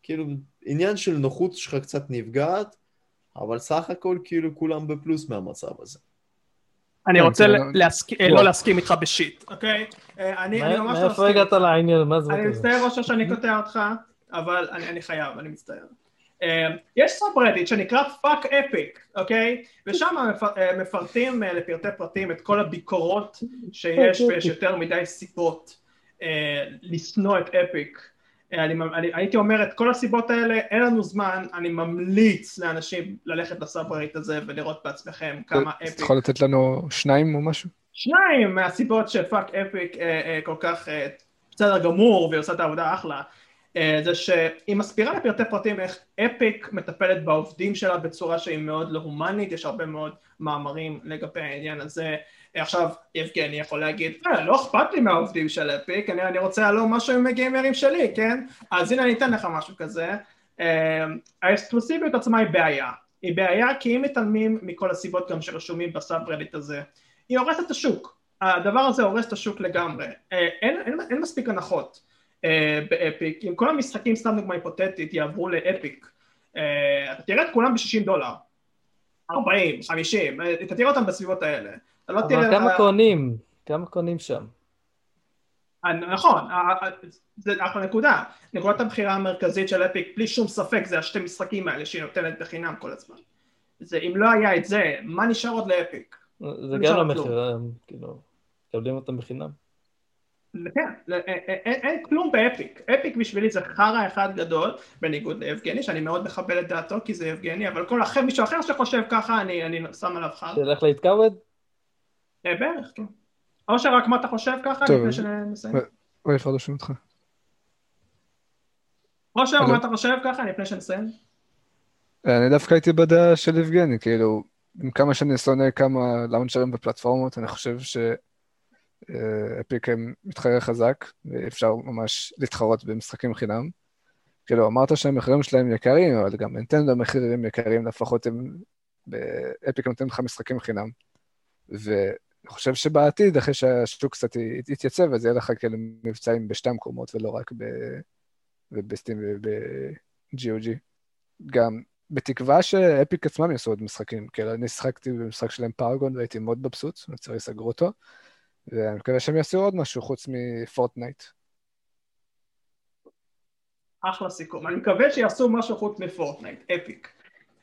כאילו, עניין של נוחות שלך קצת נפגעת, אבל סך הכל כאילו כולם בפלוס מהמצב הזה. אני כן, רוצה לא להסכים איתך בשיט, אוקיי? אה, אני ממש לא מסכים. מאיפה הגעת לעניין? מה זה? אני מצטער ראש שאני קוטע אותך, אבל אני חייב, אני מצטער. אה, יש subreddit שנקרא fuck Epic, אוקיי? ושם אה, מפרטים לפרטי פרטים את כל הביקורות שיש ויש יותר מדי סיבות לשנוא את Epic. אני, אני הייתי אומר את כל הסיבות האלה, אין לנו זמן, אני ממליץ לאנשים ללכת ל subreddit הזה ולראות בעצמכם כמה Epic. אתה יכול לתת לנו שניים או משהו? שניים מהסיבות ש fuck Epic אה, אה, כל כך אה, בסדר גמור והיא עושה את העבודה אחלה, אה, זה שהיא מסבירה לפרטי פרטים איך אפיק מטפלת בעובדים שלה בצורה שהיא מאוד לא הומנית, יש הרבה מאוד מאמרים לגבי העניין הזה עכשיו יבגני יכול להגיד, אה, לא אכפת לי מהעובדים של אפיק, אני, אני רוצה להלום משהו עם הגיימרים שלי, כן? אז הנה אני אתן לך משהו כזה. אה, האקסקלוסיביות עצמה היא בעיה. היא בעיה כי אם מתעלמים מכל הסיבות גם שרשומים בסאב רדיט הזה, היא הורסת את השוק. הדבר הזה הורס את השוק לגמרי. אה, אין, אין, אין מספיק הנחות אה, באפיק. אם כל המשחקים, סתם דוגמה היפותטית, יעברו לאפיק, אתה תראה את כולם ב-60 דולר. 40, 50, אתה תראה אותם בסביבות האלה. לא. אבל כמה קונים? כמה קונים שם? אה, נכון, זה אחלה נקודה. נקודת הבחירה המרכזית של אפיק, בלי שום ספק, זה השתי משחקים האלה שהיא נותנת בחינם כל הזמן. זה, אם לא היה את זה, מה נשאר עוד לאפיק? זה גם לא מחיר, כאילו, מקבלים אותם בחינם. כן, אין כלום באפיק. אפיק בשבילי זה חרא אחד גדול, בניגוד ליבגני, שאני מאוד מכבד את דעתו כי זה יבגני, אבל כל אחר, מישהו אחר שחושב ככה, אני שם עליו חרא. שילך להתכבד? אה, בערך, כן. או שרק מה אתה חושב ככה, לפני שנסיים? אוי, אפשר לשאול אותך. או שרק מה אתה חושב ככה, לפני שנסיים? אני דווקא הייתי בדעה של יבגני, כאילו, עם כמה שאני שונא כמה לאונצ'רים בפלטפורמות, אני חושב שאפיק הם מתחרה חזק, ואפשר ממש להתחרות במשחקים חינם. כאילו, אמרת שהמחירים שלהם יקרים, אבל גם נינטנדו מחירים יקרים, לפחות הם... באפיק נותנים לך משחקים חינם. אני חושב שבעתיד, אחרי שהשוק קצת יתייצב, אז יהיה לך כאלה מבצעים בשתי המקומות, ולא רק בסטים וב-GOG. גם בתקווה שאפיק עצמם יעשו עוד משחקים. כאילו, אני שחקתי במשחק שלהם פארגון והייתי מאוד מבסוט, לצערי סגרו אותו, ואני מקווה שהם יעשו עוד משהו חוץ מפורטנייט. אחלה סיכום. אני מקווה שיעשו משהו חוץ מפורטנייט, אפיק.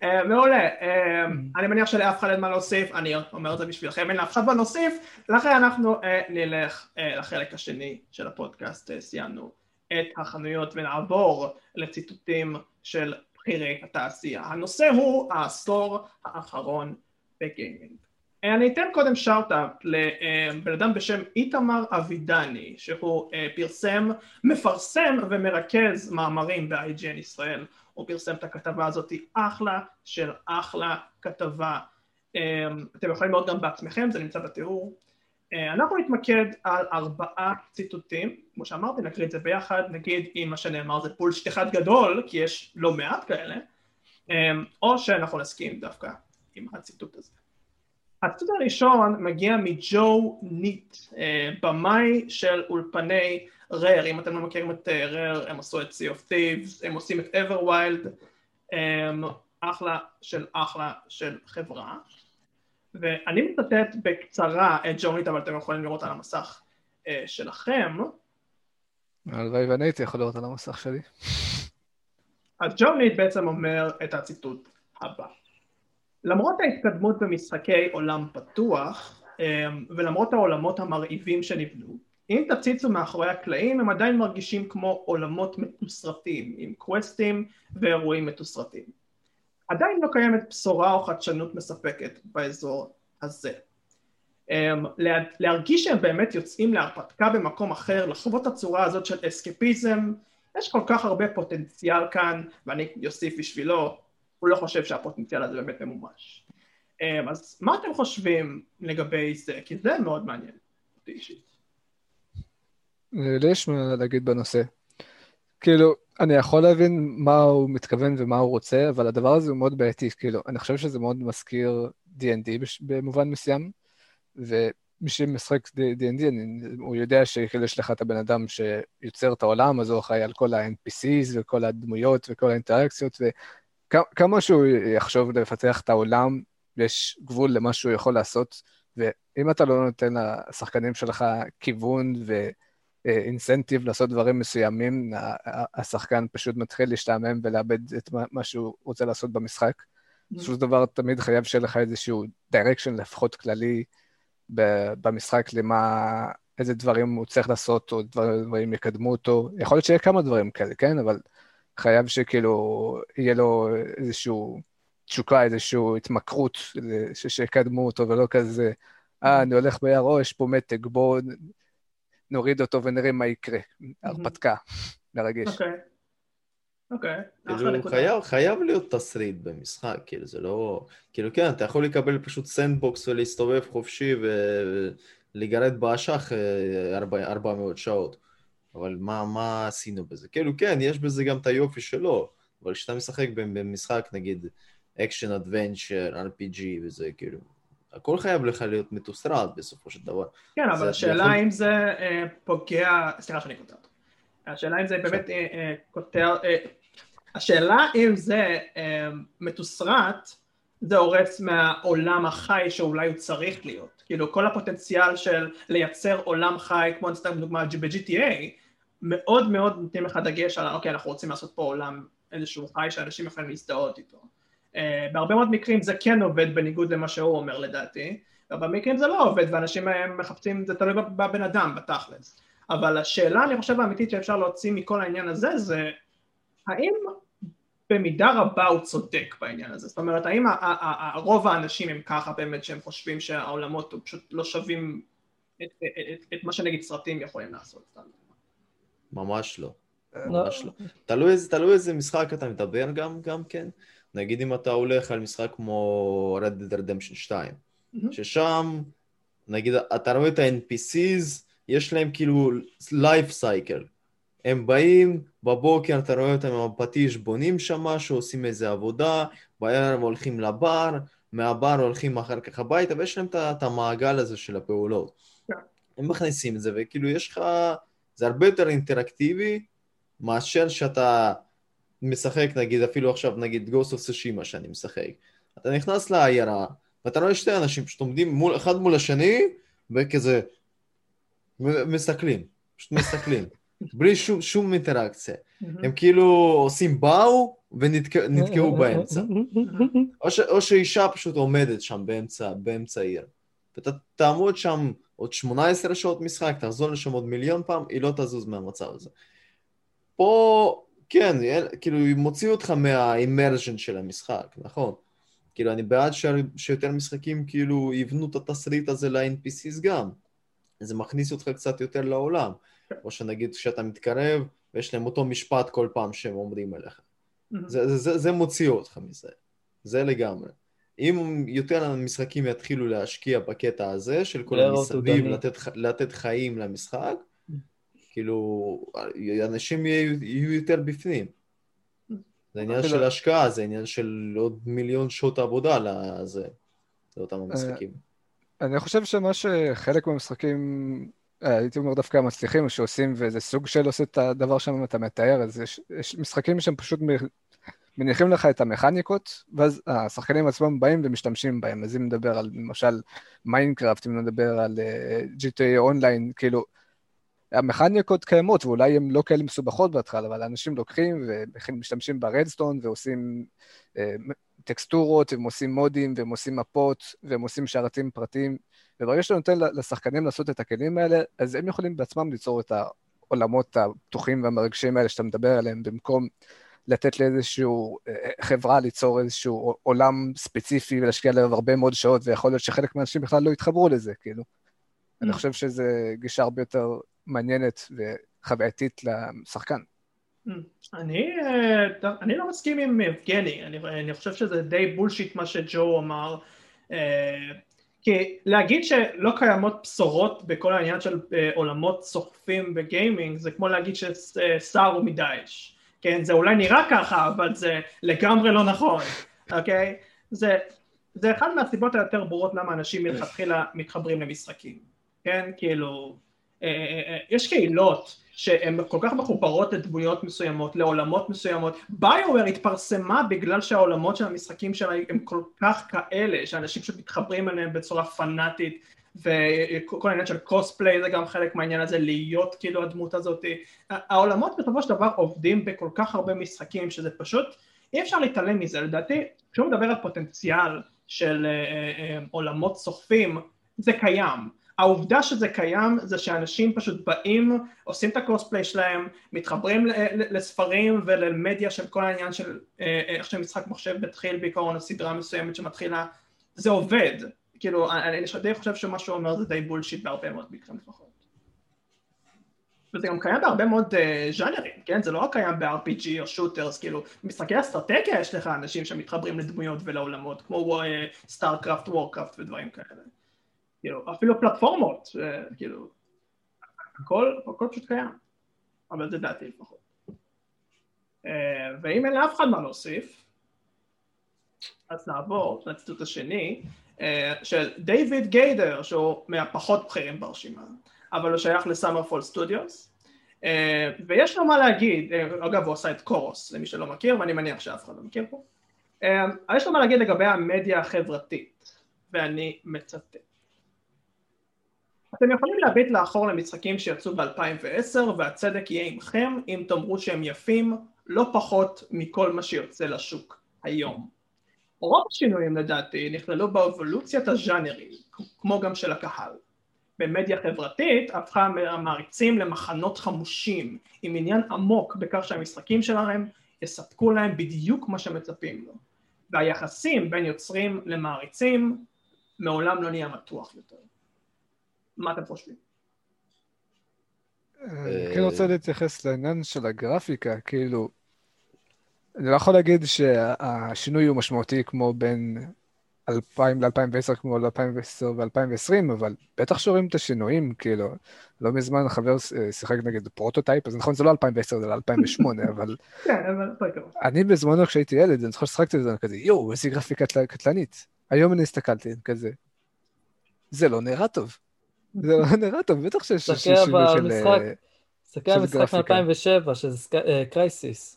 אה, מעולה, אה, אני מניח שלאף אחד אין מה להוסיף, אני אומר את זה בשבילכם, אין לאף אחד מה להוסיף, לכן אנחנו אה, נלך לחלק השני של הפודקאסט, סיימנו את החנויות ונעבור לציטוטים של בכירי התעשייה. הנושא הוא העשור האחרון ב gaming. אני אתן קודם shout-out לבן אדם בשם איתמר אבידני, שהוא פרסם, מפרסם ומרכז מאמרים ב-IGN ישראל. הוא פרסם את הכתבה הזאת, אחלה של אחלה כתבה. אמ, אתם יכולים לראות גם בעצמכם, זה נמצא בתיאור. אה, אנחנו נתמקד על ארבעה ציטוטים, כמו שאמרתי נקריא את זה ביחד, נגיד אם מה שנאמר זה פולשט אחד גדול, כי יש לא מעט כאלה, אה, או שאנחנו נסכים דווקא עם הציטוט הזה. הציטוט הראשון מגיע מג'ו ניט, אה, במאי של אולפני רר, אם אתם לא מכירים את רר, הם עשו את Sea of Thieves, הם עושים את Everwild, אחלה של אחלה של חברה. ואני מצטט בקצרה את ג'ונית, אבל אתם יכולים לראות על המסך אה, שלכם. הלוואי ואני הייתי יכול לראות על המסך שלי. אז ג'ונית בעצם אומר את הציטוט הבא: למרות ההתקדמות במשחקי עולם פתוח, אה, ולמרות העולמות המרהיבים שנבנו, אם תציצו מאחורי הקלעים הם עדיין מרגישים כמו עולמות מתוסרטים, עם קווסטים ואירועים מתוסרטים. עדיין לא קיימת בשורה או חדשנות מספקת באזור הזה. אמ, להרגיש שהם באמת יוצאים להרפתקה במקום אחר, לחוות את הצורה הזאת של אסקפיזם, יש כל כך הרבה פוטנציאל כאן, ואני אוסיף בשבילו, הוא לא חושב שהפוטנציאל הזה באמת ממומש. אמ, אז מה אתם חושבים לגבי זה? כי זה מאוד מעניין אותי אישית. לי יש מה להגיד בנושא. כאילו, אני יכול להבין מה הוא מתכוון ומה הוא רוצה, אבל הדבר הזה הוא מאוד בעייתי, כאילו, אני חושב שזה מאוד מזכיר D&D במובן מסוים, ומי שמשחק D&D, הוא יודע שכאילו יש לך את הבן אדם שיוצר את העולם, אז הוא אחראי על כל ה-NPCs וכל הדמויות וכל האינטראקציות, וכמה שהוא יחשוב לפתח את העולם, יש גבול למה שהוא יכול לעשות, ואם אתה לא נותן לשחקנים שלך כיוון ו... אינסנטיב לעשות דברים מסוימים, השחקן פשוט מתחיל להשתעמם ולאבד את מה שהוא רוצה לעשות במשחק. Mm-hmm. בסופו של דבר תמיד חייב שיהיה לך איזשהו דירקשן לפחות כללי במשחק למה, איזה דברים הוא צריך לעשות, או דברים יקדמו אותו. יכול להיות שיהיה כמה דברים כאלה, כן? אבל חייב שכאילו יהיה לו איזשהו תשוקה, איזושהי התמכרות, שיקדמו אותו, ולא כזה, אה, אני הולך ביער, או, יש פה מתג, בואו נוריד אותו ונראה מה יקרה. הרפתקה, מרגש. אוקיי. אוקיי, כאילו, חייב להיות תסריט במשחק, כאילו, זה לא... כאילו, כן, אתה יכול לקבל פשוט sandbox ולהסתובב חופשי ולגרד באשך 400 אה, שעות. אבל מה, מה עשינו בזה? כאילו, כן, יש בזה גם את היופי שלו, אבל כשאתה משחק במשחק, נגיד, action adventure, RPG וזה, כאילו, הכל חייב לך להיות מתוסרט בסופו של דבר. כן, אבל השאלה יכול... אם זה אה, פוגע, סליחה שאני קוטע אותו. השאלה אם זה באמת אה, אה, קוטע, אה, השאלה אם זה אה, מתוסרט, זה הורס מהעולם החי שאולי הוא צריך להיות. כאילו כל הפוטנציאל של לייצר עולם חי, כמו סתם דוגמה ב-GTA, מאוד מאוד נותנים לך דגש על אוקיי אנחנו רוצים לעשות פה עולם איזשהו חי שאנשים יכולים להזדהות איתו. אה, בהרבה מאוד מקרים זה כן עובד בניגוד למה שהוא אומר לדעתי, ובמקרים זה לא עובד ואנשים מחפשים, זה תלוי בבן אדם בתכלס. אבל השאלה אני חושב האמיתית שאפשר להוציא מכל העניין הזה זה האם במידה רבה הוא צודק בעניין הזה, זאת אומרת האם רוב האנשים הם ככה באמת שהם חושבים שהעולמות פשוט לא שווים את, את, את, את מה שנגיד סרטים יכולים לעשות. ממש לא. ממש לא. תלוי איזה משחק אתה מדבר גם, גם כן. נגיד אם אתה הולך על משחק כמו Red Dead Redemption 2, mm-hmm. ששם, נגיד, אתה רואה את ה-NPCs, יש להם כאילו life cycle. הם באים, בבוקר אתה רואה אותם עם הפטיש, בונים שם משהו, עושים איזה עבודה, בערב הולכים לבר, מהבר הולכים אחר כך הביתה, ויש להם את המעגל הזה של הפעולות. כן. הם מכניסים את זה, וכאילו יש לך, זה הרבה יותר אינטראקטיבי, מאשר שאתה משחק, נגיד, אפילו עכשיו, נגיד, Ghost of Tsushima שאני משחק. אתה נכנס לעיירה, ואתה רואה שתי אנשים פשוט עומדים מול, אחד מול השני, וכזה מסתכלים, פשוט מסתכלים, [LAUGHS] בלי שום, שום אינטראקציה. הם כאילו עושים באו ונתקעו באמצע. או, ש, או שאישה פשוט עומדת שם באמצע, באמצע העיר. ואתה תעמוד שם עוד 18 שעות משחק, תחזור לשם עוד מיליון פעם, היא לא תזוז מהמצב הזה. פה כן, כאילו, מוציא אותך מהאימרז'ן של המשחק, נכון? כאילו, אני בעד ש... שיותר משחקים כאילו יבנו את התסריט הזה ל-NPCs גם. זה מכניס אותך קצת יותר לעולם. או שנגיד כשאתה מתקרב, ויש להם אותו משפט כל פעם שהם אומרים אליך. זה, זה, זה, זה מוציא אותך מזה. זה לגמרי. אם יותר משחקים יתחילו להשקיע בקטע הזה, של כל המסביב, לתת, לתת חיים למשחק, כאילו, אנשים יהיו, יהיו יותר בפנים. זה עניין של השקעה, זה עניין של עוד מיליון שעות עבודה לזה, לאותם המשחקים. אה, אני חושב שמה שחלק מהמשחקים, אה, הייתי אומר דווקא המצליחים, שעושים, וזה סוג של עושה את הדבר שאתה מתאר, אז יש, יש משחקים שהם פשוט מניחים לך את המכניקות, ואז השחקנים עצמם באים ומשתמשים בהם. אז אם נדבר על למשל Minecraft, אם נדבר על אה, GTA Online, כאילו, המכניקות קיימות, ואולי הן לא כאלה מסובכות בהתחלה, אבל אנשים לוקחים ומשתמשים ב redstone ועושים אה, טקסטורות, הם עושים מודים, והם עושים מפות, והם עושים שרתים פרטיים, וברגע שאתה נותן לשחקנים לעשות את הכלים האלה, אז הם יכולים בעצמם ליצור את העולמות הפתוחים והמרגשים האלה שאתה מדבר עליהם, במקום לתת לאיזושהי אה, חברה ליצור איזשהו עולם ספציפי ולהשקיע עליו הרבה מאוד שעות, ויכול להיות שחלק מהאנשים בכלל לא יתחברו לזה, כאילו. אני mm. חושב שזו גישה הרבה יותר מעניינת וחווייתית לשחקן. Mm. אני, אה, אני לא מסכים עם יבגני, אני, אני חושב שזה די בולשיט מה שג'ו אמר, אה, כי להגיד שלא קיימות בשורות בכל העניין של אה, עולמות סוחפים בגיימינג זה כמו להגיד שסער הוא מדאעש, כן? זה אולי נראה ככה אבל זה לגמרי לא נכון, אוקיי? זה, זה אחד מהסיבות היותר ברורות למה אנשים מלכתחילה מתחברים למשחקים, כן? כאילו אה, אה, אה, יש קהילות שהן כל כך מחוברות לדמויות מסוימות, לעולמות מסוימות. ביואר התפרסמה בגלל שהעולמות של המשחקים שלה הם כל כך כאלה, שאנשים שמתחברים אליהם בצורה פנאטית, וכל העניין של קוספליי זה גם חלק מהעניין הזה, להיות כאילו הדמות הזאת. העולמות בסופו של דבר עובדים בכל כך הרבה משחקים, שזה פשוט, אי אפשר להתעלם מזה. לדעתי, כשהוא מדבר על פוטנציאל של עולמות סוחפים, זה קיים. העובדה שזה קיים זה שאנשים פשוט באים, עושים את הקוספליי שלהם, מתחברים לספרים ולמדיה של כל העניין של אה, איך שמשחק מחשב מתחיל בעיקרון הסדרה מסוימת שמתחילה, זה עובד, כאילו אני די חושב שמה שהוא אומר זה די בולשיט בהרבה מאוד מקרים לפחות. וזה גם קיים בהרבה מאוד uh, ז'אנרים, כן? זה לא רק קיים ב-RPG או שוטרס, כאילו, במשחקי אסטרטגיה יש לך אנשים שמתחברים לדמויות ולעולמות, כמו StarCraft, אה, Warcraft ודברים כאלה. כאילו, אפילו פלטפורמות, כאילו, הכל, הכל פשוט קיים, אבל זה דעתי לפחות. אה, ואם אין לאף אחד מה להוסיף, אז נעבור לציטוט השני של דיוויד גיידר, שהוא מהפחות בכירים ברשימה, אבל הוא שייך ל Summerfall Studios, אה, ויש לו מה להגיד, אגב הוא עשה את Chorus למי שלא מכיר, ואני מניח שאף אחד לא מכיר פה, יש לו מה להגיד לגבי המדיה החברתית, ואני מצטט. אתם יכולים להביט לאחור למשחקים שיצאו ב-2010 והצדק יהיה עמכם אם תאמרו שהם יפים לא פחות מכל מה שיוצא לשוק היום. רוב השינויים לדעתי נכללו באבולוציית הז'אנרים, כמו גם של הקהל. במדיה חברתית הפכה המעריצים למחנות חמושים עם עניין עמוק בכך שהמשחקים שלהם יספקו להם בדיוק מה שמצפים לו והיחסים בין יוצרים למעריצים מעולם לא נהיה מתוח יותר. מה אתם חושבים? אני כן רוצה להתייחס לעניין של הגרפיקה, כאילו, אני לא יכול להגיד שהשינוי הוא משמעותי כמו בין 2000 ל-2010 כמו ל-2010 ו-2020, אבל בטח שרואים את השינויים, כאילו, לא מזמן חבר אה, שיחק נגיד Prototype, אז נכון, זה לא 2010, זה לא 2008, [LAUGHS] אבל... כן, אבל... אני בזמנו כשהייתי ילד, אני זוכר ששחקתי את זה, כזה, יואו, איזה גרפיקה קטלנית. היום אני הסתכלתי, כזה, זה לא נראה טוב. זה לא [LAUGHS] נראה טוב, בטח שיש שינוי של גרפיקה. תסתכל על המשחק מ-2007, שזה Crysis.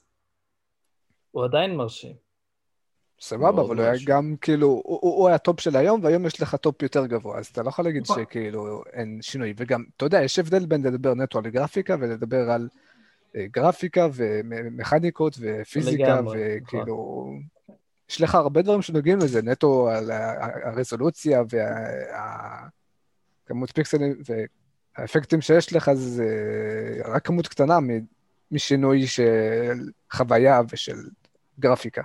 הוא עדיין מרשים. סבבה, אבל הוא היה גם כאילו, הוא היה טופ של היום, והיום יש לך טופ יותר גבוה, אז אתה לא יכול להגיד נכון. שכאילו אין שינוי. וגם, אתה יודע, יש הבדל בין לדבר נטו על גרפיקה ולדבר על אה, גרפיקה ומכניקות ופיזיקה, נכון. וכאילו... יש לך הרבה דברים שנוגעים לזה, נטו על הרזולוציה וה... כמות פיקסלים והאפקטים שיש לך זה רק כמות קטנה משינוי של חוויה ושל גרפיקה.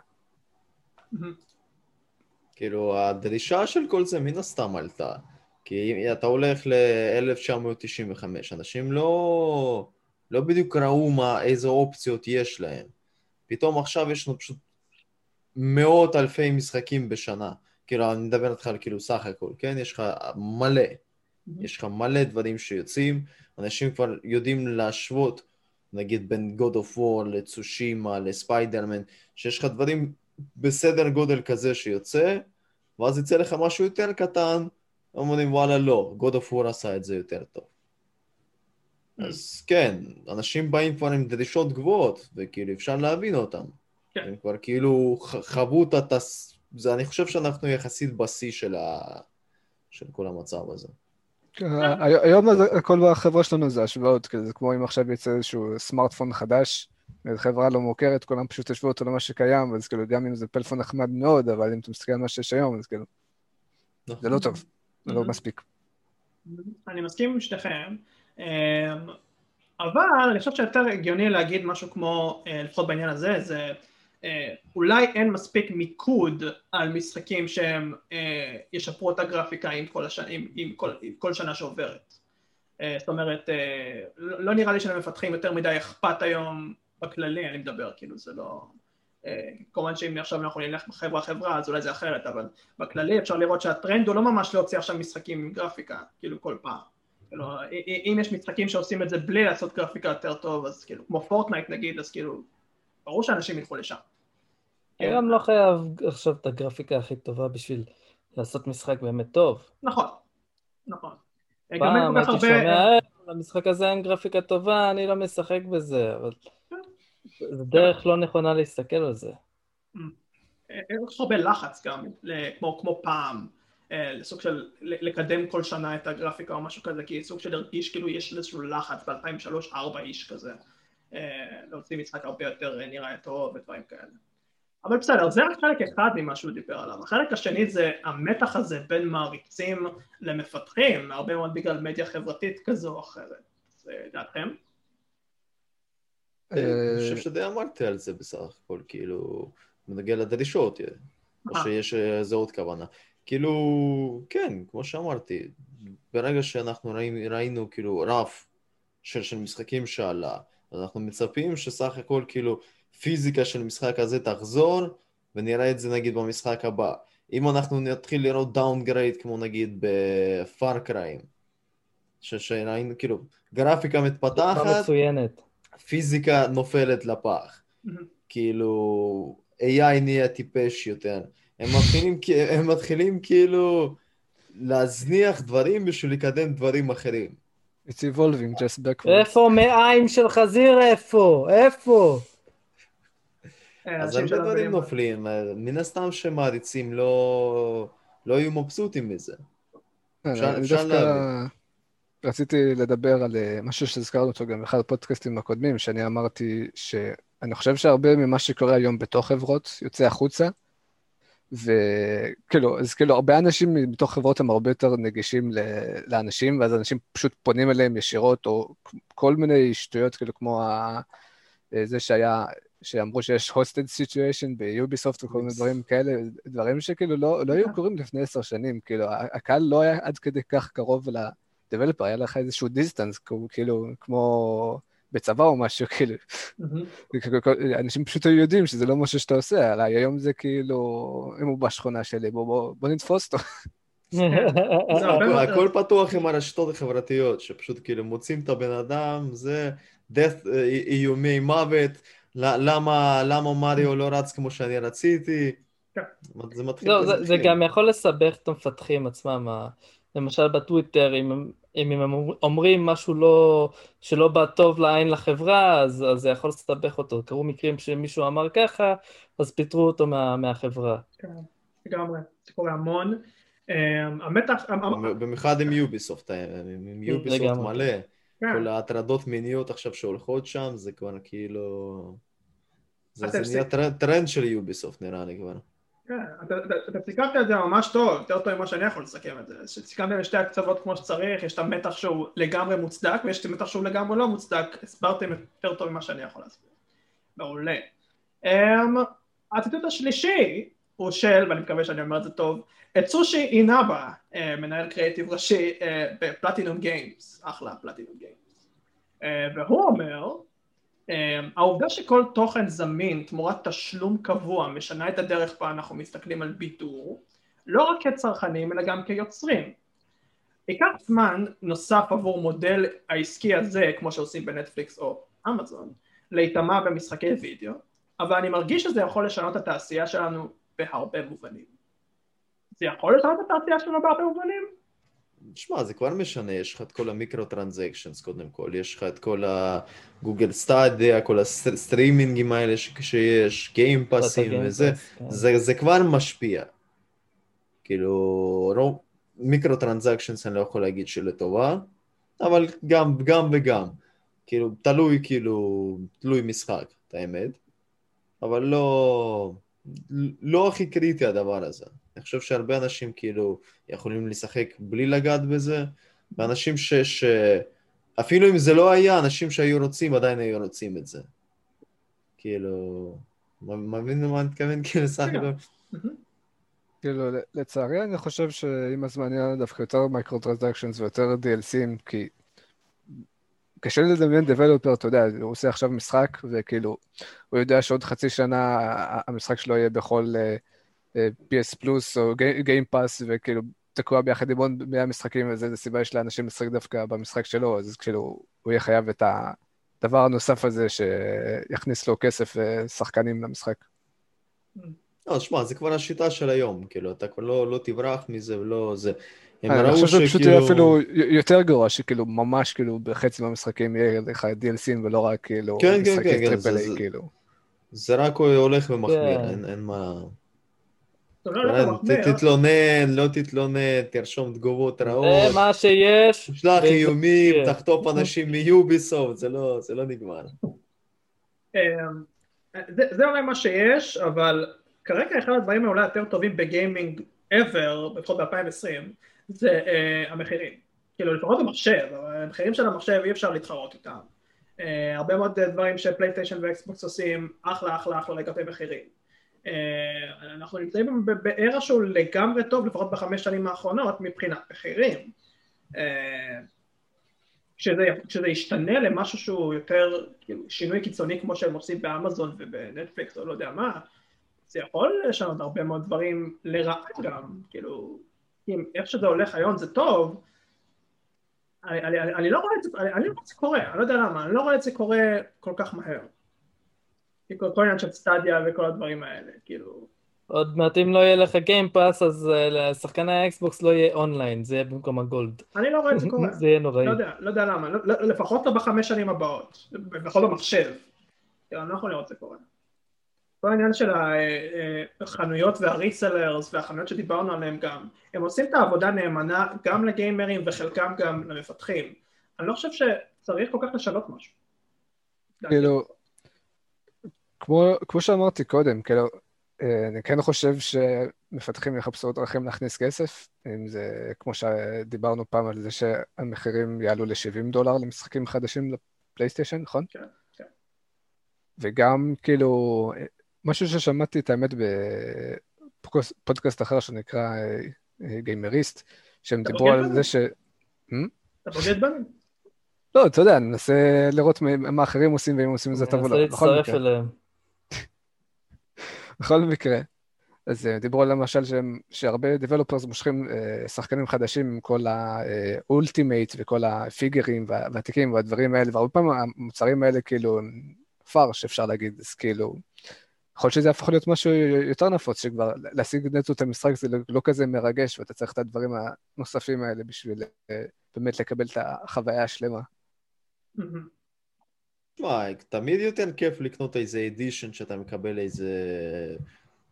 כאילו, הדרישה של כל זה מן הסתם עלתה. כי אתה הולך ל-1995, אנשים לא, לא בדיוק ראו מה, איזה אופציות יש להם. פתאום עכשיו יש לנו פשוט מאות אלפי משחקים בשנה. כאילו, אני מדבר איתך על כאילו סך הכל, כן? יש לך מלא. יש לך מלא דברים שיוצאים, אנשים כבר יודעים להשוות, נגיד בין God of War לצושימה, לספיידרמן, שיש לך דברים בסדר גודל כזה שיוצא, ואז יצא לך משהו יותר קטן, אומרים וואלה לא, God of War עשה את זה יותר טוב. Mm. אז כן, אנשים באים כבר עם דרישות גבוהות, וכאילו אפשר להבין אותם. כן. הם כבר כאילו חוו את התס... זה, אני חושב שאנחנו יחסית בשיא של, ה... של כל המצב הזה. היום הכל בחברה שלנו זה השוואות, זה כמו אם עכשיו יצא איזשהו סמארטפון חדש, חברה לא מוכרת, כולם פשוט ישבו אותו למה שקיים, אז כאילו גם אם זה פלאפון נחמד מאוד, אבל אם אתה מסתכל על מה שיש היום, אז כאילו, זה לא טוב, זה לא מספיק. אני מסכים עם שניכם, אמ, אבל אני חושב שיותר הגיוני להגיד משהו כמו, אה, לפחות בעניין הזה, זה אולי אין מספיק מיקוד על משחקים שהם אה, ישפרו את הגרפיקה עם כל, השנה, עם, עם כל, עם כל שנה שעוברת. זאת אומרת, לא, לא נראה לי שלמפתחים יותר מדי אכפת היום בכללי, אני מדבר, כאילו זה לא... כמובן שאם עכשיו אנחנו נלך חברה חברה אז אולי זה אחרת, אבל בכללי אפשר לראות שהטרנד הוא לא ממש להוציא עכשיו משחקים עם גרפיקה, כאילו כל פעם. כאילו, אם יש משחקים שעושים את זה בלי לעשות גרפיקה יותר טוב, אז כאילו, כמו Fortnite נגיד, אז כאילו, ברור שאנשים ילכו לשם. גם לא חייב עכשיו את הגרפיקה הכי טובה בשביל לעשות משחק באמת טוב. נכון, נכון. פעם הייתי שומע, אה, למשחק הזה אין גרפיקה טובה, אני לא משחק בזה, אבל כן. זו דרך לא נכונה להסתכל על זה. אין כל כך הרבה לחץ גם, כמו פעם. אה, לסוג של לקדם כל שנה את הגרפיקה או משהו כזה, כי סוג של הרגיש כאילו יש איזשהו לחץ ב-2003-2004 איש כזה, אה, להוציא משחק הרבה יותר אה, נראה טוב ודברים כאלה. אבל בסדר, זה רק חלק אחד ממה שהוא דיבר עליו. החלק השני זה המתח הזה בין מעריצים למפתחים, הרבה מאוד בגלל מדיה חברתית כזו או אחרת. זה דעתכם? אני חושב שדי אמרתי על זה בסך הכל, כאילו, בנוגע לדרישות, או שיש איזה עוד כוונה. כאילו, כן, כמו שאמרתי, ברגע שאנחנו ראינו, כאילו רף של משחקים שעלה, אנחנו מצפים שסך הכל כאילו פיזיקה של משחק הזה תחזור, ונראה את זה נגיד במשחק הבא. אם אנחנו נתחיל לראות downgrade כמו נגיד ב Far Cry ים, שראינו כאילו גרפיקה מתפתחת, מצוינת. פיזיקה נופלת לפח. כאילו AI נהיה טיפש יותר. הם מתחילים, הם מתחילים כאילו להזניח דברים בשביל לקדם דברים אחרים. It's evolving just backwards. איפה מעיים של חזיר איפה? איפה? אה, אז הרבה דברים נופלים, אה, מן הסתם שמעריצים לא, לא יהיו מבסוטים מזה. אה, אפשר להבין. רציתי לדבר על משהו שהזכרנו אותו גם באחד הפודקאסטים הקודמים, שאני אמרתי שאני חושב שהרבה ממה שקורה היום בתוך חברות יוצא החוצה, וכאילו, אז כאילו, הרבה אנשים מתוך חברות הם הרבה יותר נגישים לאנשים, ואז אנשים פשוט פונים אליהם ישירות, או כל מיני שטויות, כאילו, כמו ה... זה שהיה, שאמרו שיש hosted situation ביוביסופט וכל מיני דברים כאלה, דברים שכאילו לא, לא היו קורים לפני עשר שנים, כאילו, הקהל לא היה עד כדי כך קרוב לדבלפר, היה לך איזשהו דיסטנס, כאילו, כמו... בצבא או משהו, [LAUGHS] כאילו. אנשים פשוט היו יודעים שזה לא משהו שאתה עושה, עליי היום זה כאילו, אם הוא בשכונה שלי, בוא נתפוס אותו. [LAUGHS] הכל פתוח עם הרשתות החברתיות, שפשוט כאילו מוצאים את הבן אדם, זה death, איומי מוות, למה, למה מריו לא רץ כמו שאני רציתי, כן. זה מתחיל... לא, זה גם יכול לסבך את המפתחים עצמם, למשל בטוויטר, אם אם הם אומרים משהו לא, שלא בא טוב לעין לחברה, אז, אז זה יכול לסתבך אותו. קרו מקרים שמישהו אמר ככה, אז פיטרו אותו מה, מהחברה. כן, לגמרי, זה קורה המון. אמ, המתח... במיוחד עם יוביסופט, עם יוביסופט מלא. כן. כל ההטרדות מיניות עכשיו שהולכות שם, זה כבר כאילו... זה נהיה טרנד של יוביסופט נראה לי כבר. כן, אתה סיכמת את זה ממש טוב, יותר טוב ממה שאני יכול לסכם את זה. סיכמתם לשתי הקצוות כמו שצריך, יש את המתח שהוא לגמרי מוצדק ויש את המתח שהוא לגמרי לא מוצדק, הסברתם יותר טוב ממה שאני יכול להסביר. מעולה. Um, הציטוט השלישי הוא של, ואני מקווה שאני אומר את זה טוב, צושי אינאבה, uh, מנהל קריאיטיב ראשי uh, ב PlatinumGames, אחלה PlatinumGames. אה, והוא אומר, העובדה שכל תוכן זמין תמורת תשלום קבוע משנה את הדרך בה אנחנו מסתכלים על בידור לא רק כצרכנים, אלא גם כיוצרים. ייקח זמן נוסף עבור מודל העסקי הזה, כמו שעושים בנטפליקס או אמזון, להיטמע במשחקי וידאו, אבל אני מרגיש שזה יכול לשנות את התעשייה שלנו בהרבה מובנים. זה יכול לשנות את התעשייה שלנו בהרבה מובנים? תשמע, זה כבר משנה, יש לך את כל המיקרו טרנזקשנס קודם כל, יש לך את כל הגוגל סטאדיה, כל הסטרימינגים האלה שיש, גיימפאסים וזה, כן. זה, זה כבר משפיע. כאילו, רוב, מיקרו טרנזקשנס אני לא יכול להגיד שלטובה, אבל גם, גם וגם. כאילו, תלוי, כאילו, תלוי משחק, את האמת. אבל לא, לא הכי קריטי הדבר הזה. אני חושב שהרבה אנשים כאילו יכולים לשחק בלי לגעת בזה, ואנשים ש... ש... אפילו אם זה לא היה, אנשים שהיו רוצים עדיין היו רוצים את זה. כאילו, מבין למה אני מתכוון? [LAUGHS] כאילו, סך הכל... כאילו, לצערי אני חושב שעם הזמן יהיה דווקא יותר מייקרו טרנזקשנס ויותר DLCים, כי קשה לי לדמיין דבלופר, אתה יודע, הוא עושה עכשיו משחק, וכאילו, הוא יודע שעוד חצי שנה המשחק שלו יהיה בכל uh, PS פלוס או Game Pass, וכאילו, תקוע ביחד עם עוד 100 משחקים, וזו סיבה יש לאנשים לשחק דווקא במשחק שלו, אז כאילו, הוא יהיה חייב את הדבר הנוסף הזה שיכניס לו כסף ושחקנים למשחק. לא, שמע, זה כבר השיטה של היום, כאילו, אתה כבר לא, לא תברח מזה ולא זה. אני חושב שזה פשוט יהיה אפילו יותר גרוע, שכאילו ממש כאילו בחצי מהמשחקים יהיה לך DLC ים ולא רק כאילו כן, כן, כן, triple A כאילו. זה רק הולך ומחמיר, כן. אין מה... לא תתלונן, לא תתלונן, תרשום תגובות רעות. זה מה שיש. שלח איומים, תחטוף אנשים מ Ubisoft, זה לא נגמר. אמ, זה אולי מה שיש, אבל כרגע אחד הדברים אולי יותר טובים בגיימינג ever, לפחות ב-2020, זה uh, המחירים. כאילו לפחות במחשב, המחירים של המחשב אי אפשר להתחרות איתם. Uh, הרבה מאוד דברים שפלייסטיישן ואקסבוקס עושים, אחלה אחלה אחלה לגבי מחירים. Uh, אנחנו נמצאים בארה שהוא לגמרי טוב, לפחות בחמש שנים האחרונות, מבחינת מחירים. כשזה, כשזה ישתנה למשהו שהוא יותר כאילו, שינוי קיצוני כמו שהם עושים באמזון ובנטפליקס או לא יודע מה, זה יכול לשנות הרבה מאוד דברים לרעה גם, כאילו, אם איך שזה הולך היום זה טוב, אני, אני, אני לא רואה את זה, אני, אני לא רואה את זה קורה, אני לא יודע למה, אני לא רואה את זה קורה כל כך מהר. כל, כל עניין של Stadia וכל הדברים האלה, כאילו... עוד מעט אם לא יהיה לך Game Pass, אז אה, לשחקני ה Xbox לא יהיה אונליין, זה יהיה במקום ה Gold. אני לא רואה את זה [LAUGHS] קורה. זה יהיה נוראי. לא יודע, לא יודע למה, לא, לא, לפחות לא בחמש שנים הבאות, לפחות במחשב. כאילו, אני לא יכול לראות את זה קורה. כל העניין של החנויות והריסלרס והחנויות שדיברנו עליהן גם, הם עושים את העבודה נאמנה גם לגיימרים וחלקם גם למפתחים. אני לא חושב שצריך כל כך לשנות משהו. כאילו, כמו, כמו שאמרתי קודם, כאילו, אה, אני כן חושב שמפתחים יחפשו דרכים להכניס כסף, אם זה, כמו שדיברנו פעם על זה שהמחירים יעלו ל-70 דולר למשחקים חדשים ל PlayStation, נכון? כן, כן. וגם, כאילו, משהו ששמעתי את האמת בפודקאסט אחר שנקרא אה, גיימריסט, שהם דיברו על זה ש... אתה בוגד בנו? לא, אתה יודע, אני מנסה לראות מה אחרים עושים ואם עושים את זה טוב או לא. אני מנסה להצטרף אליהם. בכל מקרה, אז אה, דיברו למשל שהם, שהרבה developers מושכים אה, שחקנים חדשים עם כל ה ultimate וכל הפיגרים והעתיקים והדברים האלה, והרבה פעמים המוצרים האלה כאילו פארש אפשר להגיד, אז כאילו, יכול להיות שזה יהפוך להיות משהו יותר נפוץ, שכבר להשיג נטו את המשחק זה לא כזה מרגש, ואתה צריך את הדברים הנוספים האלה בשביל אה, באמת לקבל את החוויה השלמה. תשמע, תמיד יותר כיף לקנות איזה אדישן שאתה מקבל איזה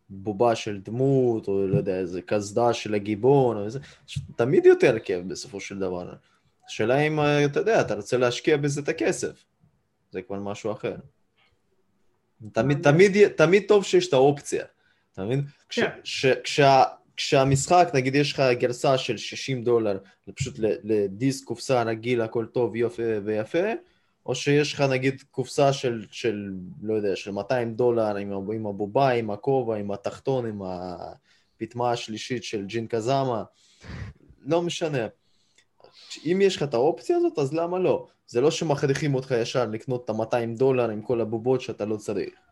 בובה של דמות, או לא יודע, איזה קסדה של הגיבון, או איזה... תמיד יותר כיף בסופו של דבר. השאלה אם, אה, אתה יודע, אתה רוצה להשקיע בזה את הכסף. זה כבר משהו אחר. תמיד, תמיד, תמיד טוב שיש את האופציה, אתה מבין? כש, כן. כש, כשה, כשהמשחק, נגיד יש לך גרסה של 60 דולר, פשוט לדיסק קופסה רגיל, הכל טוב, יופי ויפה, או שיש לך נגיד קופסה של, של, לא יודע, של 200 דולר עם, עם הבובה, עם הכובע, עם התחתון, עם הפטמה השלישית של ג'ין קזאמה, לא משנה. אם יש לך את האופציה הזאת, אז למה לא? זה לא שמכריחים אותך ישר לקנות את ה-200 דולר עם כל הבובות שאתה לא צריך.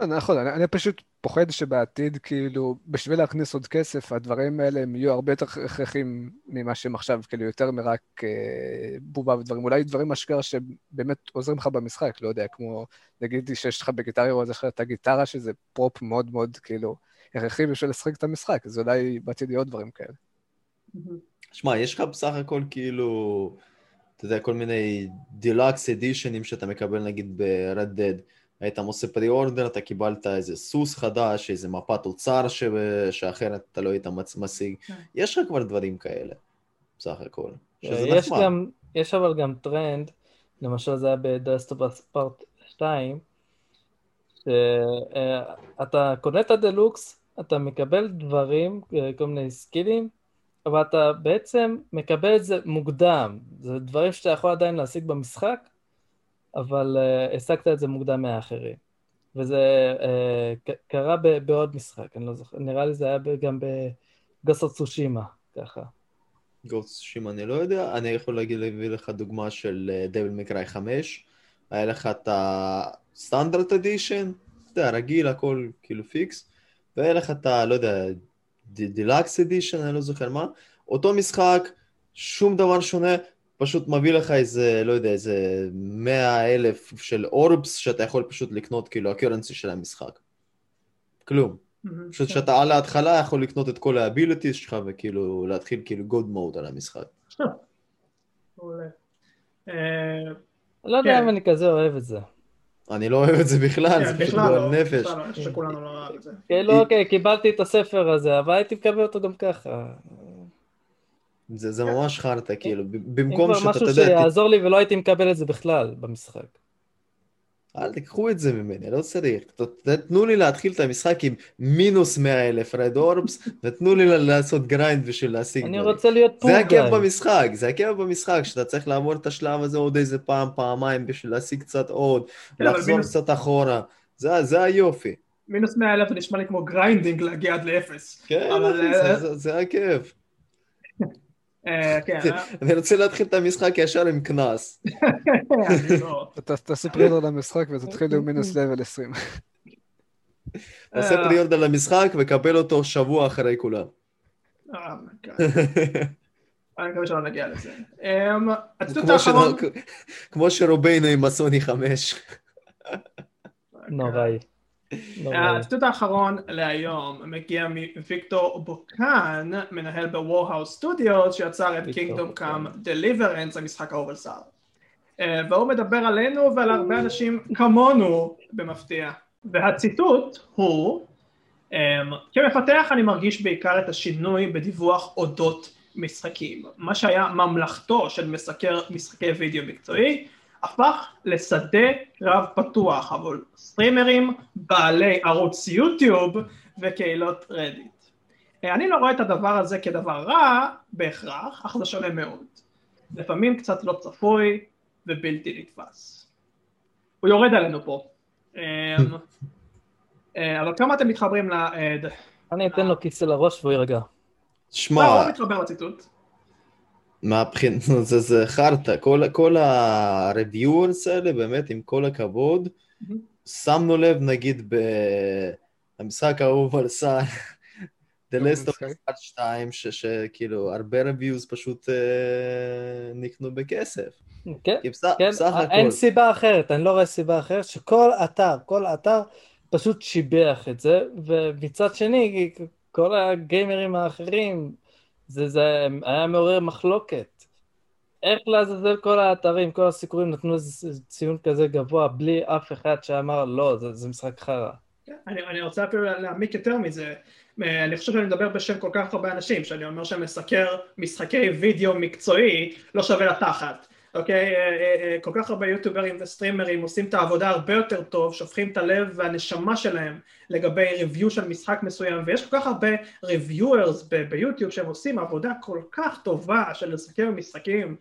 כן. נכון, אני, אני פשוט פוחד שבעתיד, כאילו, בשביל להכניס עוד כסף, הדברים האלה הם יהיו הרבה יותר הכרחים ממה שהם עכשיו, כאילו, יותר מרק אה, בובה ודברים. אולי דברים אשכרה שבאמת עוזרים לך במשחק, לא יודע, כמו, נגיד שיש לך בגיטריה או לך את הגיטרה, שזה פרופ מאוד מאוד, כאילו, הכרחי בשביל לשחק את המשחק, אז אולי בעתיד יהיו עוד דברים כאלה. שמע, יש לך בסך הכל, כאילו, אתה יודע, כל מיני deluxe edition ים שאתה מקבל, נגיד, ב-Red Dead. היית עושה order, אתה קיבלת איזה סוס חדש, איזה מפת אוצר ש... שאחרת אתה לא היית משיג. כן. יש לך כבר דברים כאלה, בסך הכל. שזה יש נחמד. גם, יש אבל גם טרנד, למשל זה היה בדסטופס פארט 2, שאתה קונה את הדלוקס, אתה מקבל דברים, כל מיני סקילים, אבל אתה בעצם מקבל את זה מוקדם. זה דברים שאתה יכול עדיין להשיג במשחק, אבל uh, השגת את זה מוקדם מהאחרים. וזה uh, קרה בעוד משחק, אני לא זוכר, נראה לי זה היה גם בגוסו צושימה, ככה. גוסו צושימה אני לא יודע, אני יכול להגיד, להביא לך דוגמה של דבל מקראי 5, היה לך את ה standard edition, אתה יודע, רגיל, הכל כאילו פיקס, והיה לך את ה... לא יודע, deluxe edition, אני לא זוכר מה, אותו משחק, שום דבר שונה, פשוט מביא לך איזה, לא יודע, איזה מאה אלף של orbs שאתה יכול פשוט לקנות כאילו ה currency של המשחק. כלום. פשוט שאתה על ההתחלה יכול לקנות את כל ה abilities שלך וכאילו להתחיל כאילו god mode על המשחק. [LAUGHS] אה, לא יודע כן. אם אני כזה אוהב את זה. אני לא אוהב את זה בכלל, זה פשוט גועל לא, נפש. אני חושב שכולנו לא אוהב את זה. כאילו, אוקיי, קיבלתי את הספר הזה, אבל הייתי מקבל אותו גם ככה. זה, זה ממש חרטא, כאילו, במקום שאתה, אתה יודע... אם כבר משהו שיעזור לי ולא הייתי מקבל את זה בכלל במשחק. אל תיקחו את זה ממני, לא צריך. תנו לי להתחיל את המשחק עם מינוס 100 אלף red orbs, ותנו לי לעשות grind בשביל להשיג אני רוצה להיות poor זה הכיף במשחק, זה הכיף במשחק, שאתה צריך לעבור את השלב הזה עוד איזה פעם, פעמיים, בשביל להשיג קצת עוד, כן, לחזור קצת אחורה. זה היופי. מינוס 100 אלף נשמע לי כמו grinding להגיע עד לאפס. כן, זה הכיף. אה, כן, אה. אני רוצה להתחיל את המשחק ישר עם קנס. לא. תעשה preorder למשחק ותתחיל עם מינוס level 20. תעשה preorder למשחק וקבל אותו שבוע אחרי כולם. אה, אני מקווה שלא נגיע לזה. אמ, כמו שרובנו עם הסוני 5. נוראי. הציטוט האחרון להיום מגיע מוויקטור בוקן, מנהל ב-Warhouse Studios, שיצר את Kingdom Come Deliverance, המשחק האהוב על שר. אה, והוא מדבר עלינו ועל הרבה אנשים כמונו במפתיע. והציטוט הוא, אמ, כמפתח אני מרגיש בעיקר את השינוי בדיווח אודות משחקים. מה שהיה ממלכתו של מסקר משחקי וידאו מקצועי, הפך לשדה רב פתוח עבור סטרימרים, בעלי ערוץ יוטיוב וקהילות רדיט. אני לא רואה את הדבר הזה כדבר רע בהכרח, אך זה שונה מאוד. לפעמים קצת לא צפוי ובלתי נתפס. הוא יורד עלינו פה. אמ, אה, אבל כמה אתם מתחברים ל... אני אתן לו כיסא לראש והוא יירגע. שמע... הוא מתחבר לציטוט. מהבחינה, [LAUGHS] זה, זה חרטא, כל, כל הרביורס האלה, באמת, עם כל הכבוד, mm-hmm. שמנו לב, נגיד, במשחק האהוב על סל, The Last of Us 2, שכאילו, הרבה רביוז פשוט uh, נקנו בכסף. כן, כן, אין סיבה אחרת, אני לא רואה סיבה אחרת, שכל אתר, כל אתר פשוט שיבח את זה, ומצד שני, כל הגיימרים האחרים, זה, זה היה מעורר מחלוקת. איך לעזאזל כל האתרים, כל הסיקורים נתנו איזה ציון כזה גבוה, בלי אף אחד שאמר לא, זה, זה משחק חרא. אני, אני רוצה אפילו להעמיק יותר מזה. אני חושב שאני מדבר בשם כל כך הרבה אנשים, שאני אומר שמסקר משחקי וידאו מקצועי לא שווה לתחת. אוקיי? אה, אה, אה, כל כך הרבה יוטיוברים וסטרימרים עושים את העבודה הרבה יותר טוב, שופכים את הלב והנשמה שלהם לגבי ריוויו של משחק מסוים, ויש כל כך הרבה ריוויורס ביוטיוב שהם עושים עבודה כל כך טובה של לסכם משחקים.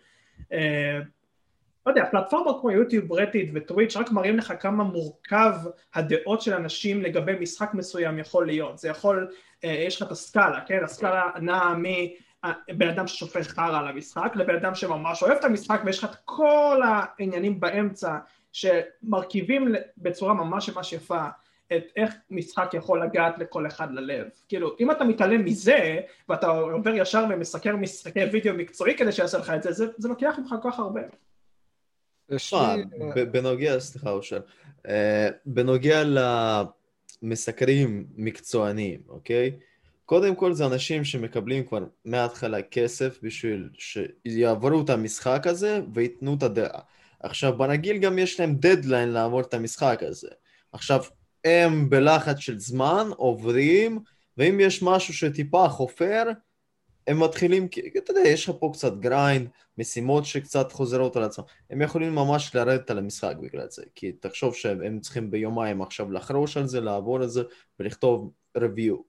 לא יודע, פלטפורמות כמו יוטיוב, רטיט וטוויץ' רק מראים לך כמה מורכב הדעות של אנשים לגבי משחק מסוים יכול להיות. זה יכול, יש לך את הסקאלה, כן? הסקאלה נעה מ... בן אדם ששופך חרא על המשחק, לבן אדם שממש אוהב את המשחק ויש לך את כל העניינים באמצע שמרכיבים בצורה ממש ממש יפה את איך משחק יכול לגעת לכל אחד ללב. כאילו, אם אתה מתעלם מזה, ואתה עובר ישר ומסקר משחקי וידאו מקצועי כדי שיעשה לך את זה, זה, זה לוקח ממך כל כך הרבה. בנוגע, סליחה אושר, אה, בנוגע למסקרים מקצוענים, אוקיי? קודם כל זה אנשים שמקבלים כבר מההתחלה כסף בשביל שיעברו את המשחק הזה וייתנו את הדעה. עכשיו ברגיל גם יש להם דדליין לעבור את המשחק הזה. עכשיו הם בלחץ של זמן עוברים ואם יש משהו שטיפה חופר הם מתחילים, אתה יודע, יש לך פה קצת grind, משימות שקצת חוזרות על עצמם, הם יכולים ממש לרדת על המשחק בגלל זה, כי תחשוב שהם צריכים ביומיים עכשיו לחרוש על זה, לעבור על זה ולכתוב review.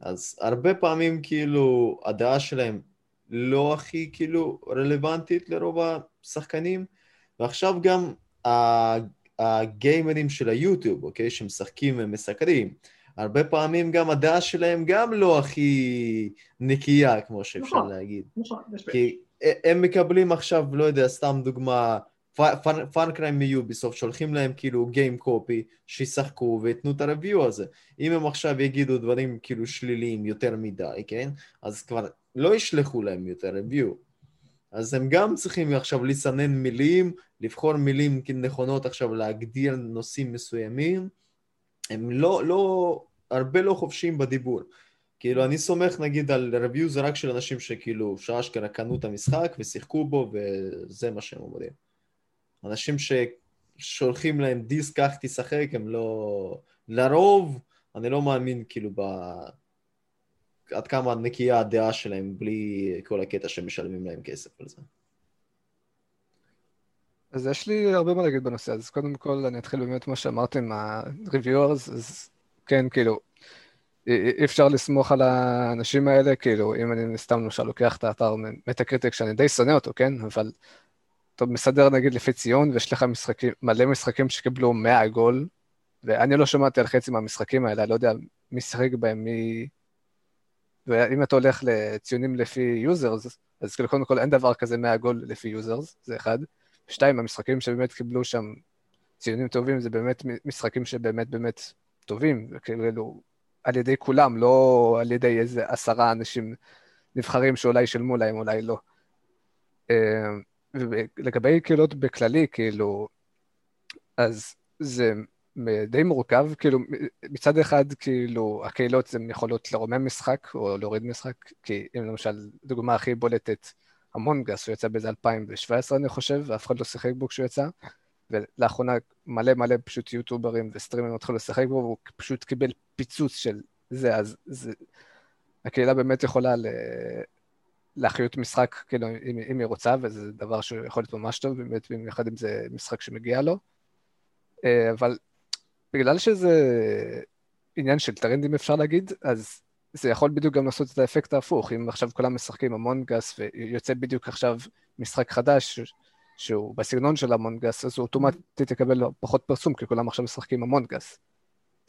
אז הרבה פעמים כאילו הדעה שלהם לא הכי כאילו רלוונטית לרוב השחקנים, ועכשיו גם הגיימרים של היוטיוב, אוקיי, שמשחקים ומסקרים, הרבה פעמים גם הדעה שלהם גם לא הכי נקייה, כמו שאפשר נכון, להגיד. נכון, כי הם מקבלים עכשיו, לא יודע, סתם דוגמה, פאנקריים מיוביסופט, שולחים להם כאילו גיים קופי, שישחקו וייתנו את הרביו הזה. אם הם עכשיו יגידו דברים כאילו שליליים יותר מדי, כן? אז כבר לא ישלחו להם יותר רביו. אז הם גם צריכים עכשיו לסנן מילים, לבחור מילים נכונות עכשיו להגדיר נושאים מסוימים. הם לא, לא, הרבה לא חופשיים בדיבור. כאילו, אני סומך נגיד על review זה רק של אנשים שכאילו, שאשכרה קנו את המשחק ושיחקו בו וזה מה שהם אומרים. אנשים ששולחים להם דיסק, קח תשחק, הם לא... לרוב, אני לא מאמין כאילו ב... עד כמה נקייה הדעה שלהם בלי כל הקטע שמשלמים להם כסף על זה. אז יש לי הרבה מה להגיד בנושא, אז קודם כל אני אתחיל באמת מה שאמרתם עם ה-reviewers, אז כן, כאילו, אי אפשר לסמוך על האנשים האלה, כאילו, אם אני סתם למשל לוקח את האתר מטה קריטיק, שאני די שונא אותו, כן? אבל אתה מסדר נגיד לפי ציון, ויש לך משחקים, מלא משחקים שקיבלו 100 עגול, ואני לא שמעתי על חצי מהמשחקים האלה, אני לא יודע מי שיחק בהם, מי... ואם אתה הולך לציונים לפי users, אז כאילו קודם כל אין דבר כזה 100 עגול לפי users, זה אחד. שתיים, המשחקים שבאמת קיבלו שם ציונים טובים, זה באמת משחקים שבאמת באמת טובים, וכאילו על ידי כולם, לא על ידי איזה עשרה אנשים נבחרים שאולי ישלמו להם, אולי לא. ולגבי קהילות בכללי, כאילו, אז זה די מורכב, כאילו, מצד אחד, כאילו, הקהילות הן יכולות לרומם משחק או להוריד משחק, כי אם למשל, דוגמה הכי בולטת, המונגס, הוא יצא באיזה 2017, אני חושב, ואף אחד לא שיחק בו כשהוא יצא, ולאחרונה מלא מלא פשוט יוטוברים וסטרימים התחילו לשחק בו, והוא פשוט קיבל פיצוץ של זה, אז זה... הקהילה באמת יכולה ל... להחיות משחק, כאילו, אם, אם היא רוצה, וזה דבר שיכול להיות ממש טוב, באמת, במיוחד אם זה משחק שמגיע לו. אה, אבל בגלל שזה עניין של טרנדים, אפשר להגיד, אז זה יכול בדיוק גם לעשות את האפקט ההפוך. אם עכשיו כולם משחקים המון גס, ויוצא בדיוק עכשיו משחק חדש, שהוא בסגנון של המונגס, אז הוא אוטומטית יקבל פחות פרסום, כי כולם עכשיו משחקים המונגס.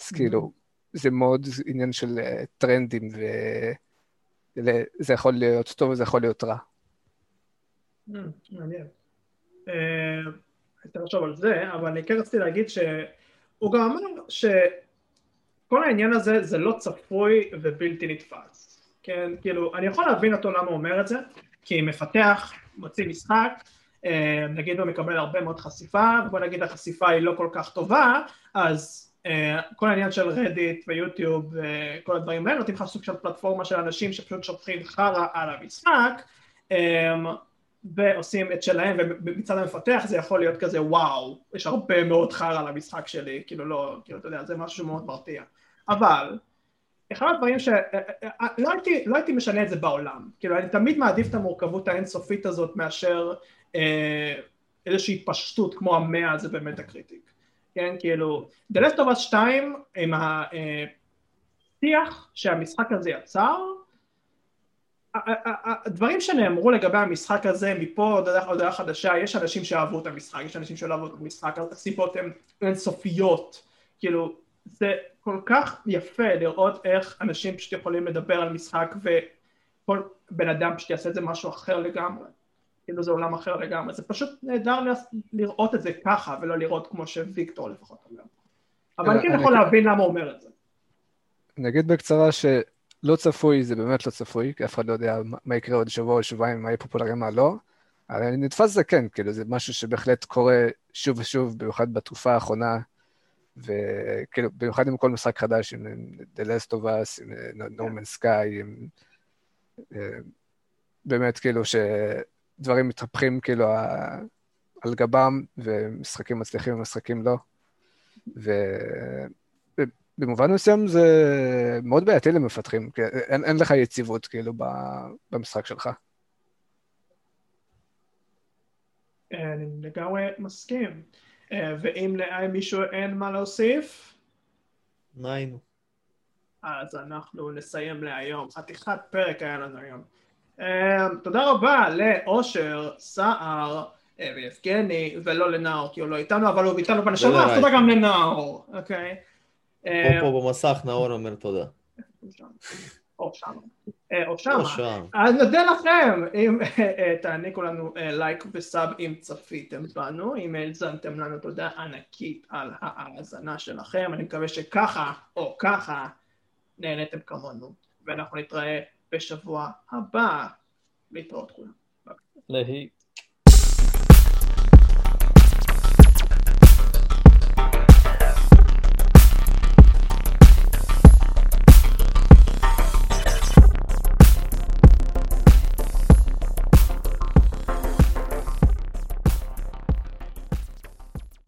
אז כאילו, זה מאוד עניין של אה, טרנדים, וזה יכול להיות טוב וזה יכול להיות רע. מעניין. הייתי אה, לחשוב על זה, אבל אני כן רציתי להגיד שהוא גם אמר שכל העניין הזה זה לא צפוי ובלתי נתפס. כן, כאילו, אני יכול להבין אותו למה הוא אומר את זה, כי מפתח, מוציא משחק, אה, נגיד הוא מקבל הרבה מאוד חשיפה, ובוא נגיד החשיפה היא לא כל כך טובה, אז כל העניין של רדיט ויוטיוב וכל הדברים האלה נותנים לך סוג של פלטפורמה של אנשים שפשוט שופכים חרא על המשחק אה, ועושים את שלהם ומצד המפתח זה יכול להיות כזה וואו יש הרבה מאוד חרא על המשחק שלי כאילו לא כאילו אתה יודע זה משהו מאוד מרתיע. אבל אחד הדברים שלא הייתי, לא הייתי משנה את זה בעולם. כאילו אני תמיד מעדיף את המורכבות האינסופית הזאת מאשר אה, איזושהי פשטות כמו המאה זה באמת הקריטיק, כן, כאילו, The Last of Us 2 עם השיח שהמשחק הזה יצר, הדברים שנאמרו לגבי המשחק הזה מפה עד הודעה חדשה, יש אנשים שאהבו את המשחק, יש אנשים שלא אהבו את המשחק, הסיבות הן אינסופיות, כאילו זה כל כך יפה לראות איך אנשים פשוט יכולים לדבר על משחק וכל בן אדם פשוט יעשה את זה משהו אחר לגמרי כאילו זה עולם אחר לגמרי, זה פשוט נהדר לראות את זה ככה ולא לראות כמו שוויקטור לפחות אומר. אבל אני כן יכול להבין למה הוא אומר את זה. נגיד בקצרה שלא צפוי זה באמת לא צפוי, כי אף אחד לא יודע מה יקרה עוד שבוע או שבועיים, מה יהיה פופולרי, מה לא. אבל נתפס זה כן, כאילו זה משהו שבהחלט קורה שוב ושוב, במיוחד בתקופה האחרונה, וכאילו, במיוחד עם כל משחק חדש, עם The Last of Us, עם No Man's Sky, עם... אה, באמת, כאילו, שדברים מתהפכים, כאילו, על גבם, ומשחקים מצליחים ומשחקים לא. ובמובן מסוים זה מאוד בעייתי למפתחים, כי אין, אין לך יציבות, כאילו, במשחק שלך. אני לגמרי מסכים. אה, ואם למישהו אין מה להוסיף? ניינו. אז אנחנו נסיים להיום. חתיכת פרק היה לנו היום. אה, תודה רבה לאושר, סער אה, ויבגני, ולא לנאור, כי הוא לא איתנו, אבל הוא איתנו בנשמה, אז תודה גם לנאור, אוקיי? פה פה במסך נאור אומר תודה. או שם. או שם. אז נודה לכם אם תעניקו לנו לייק וסאב אם צפיתם בנו, אם האזנתם לנו תודה ענקית על ההאזנה שלכם, אני מקווה שככה או ככה נהניתם כמונו, ואנחנו נתראה בשבוע הבא. להתראות כולם. להתראות.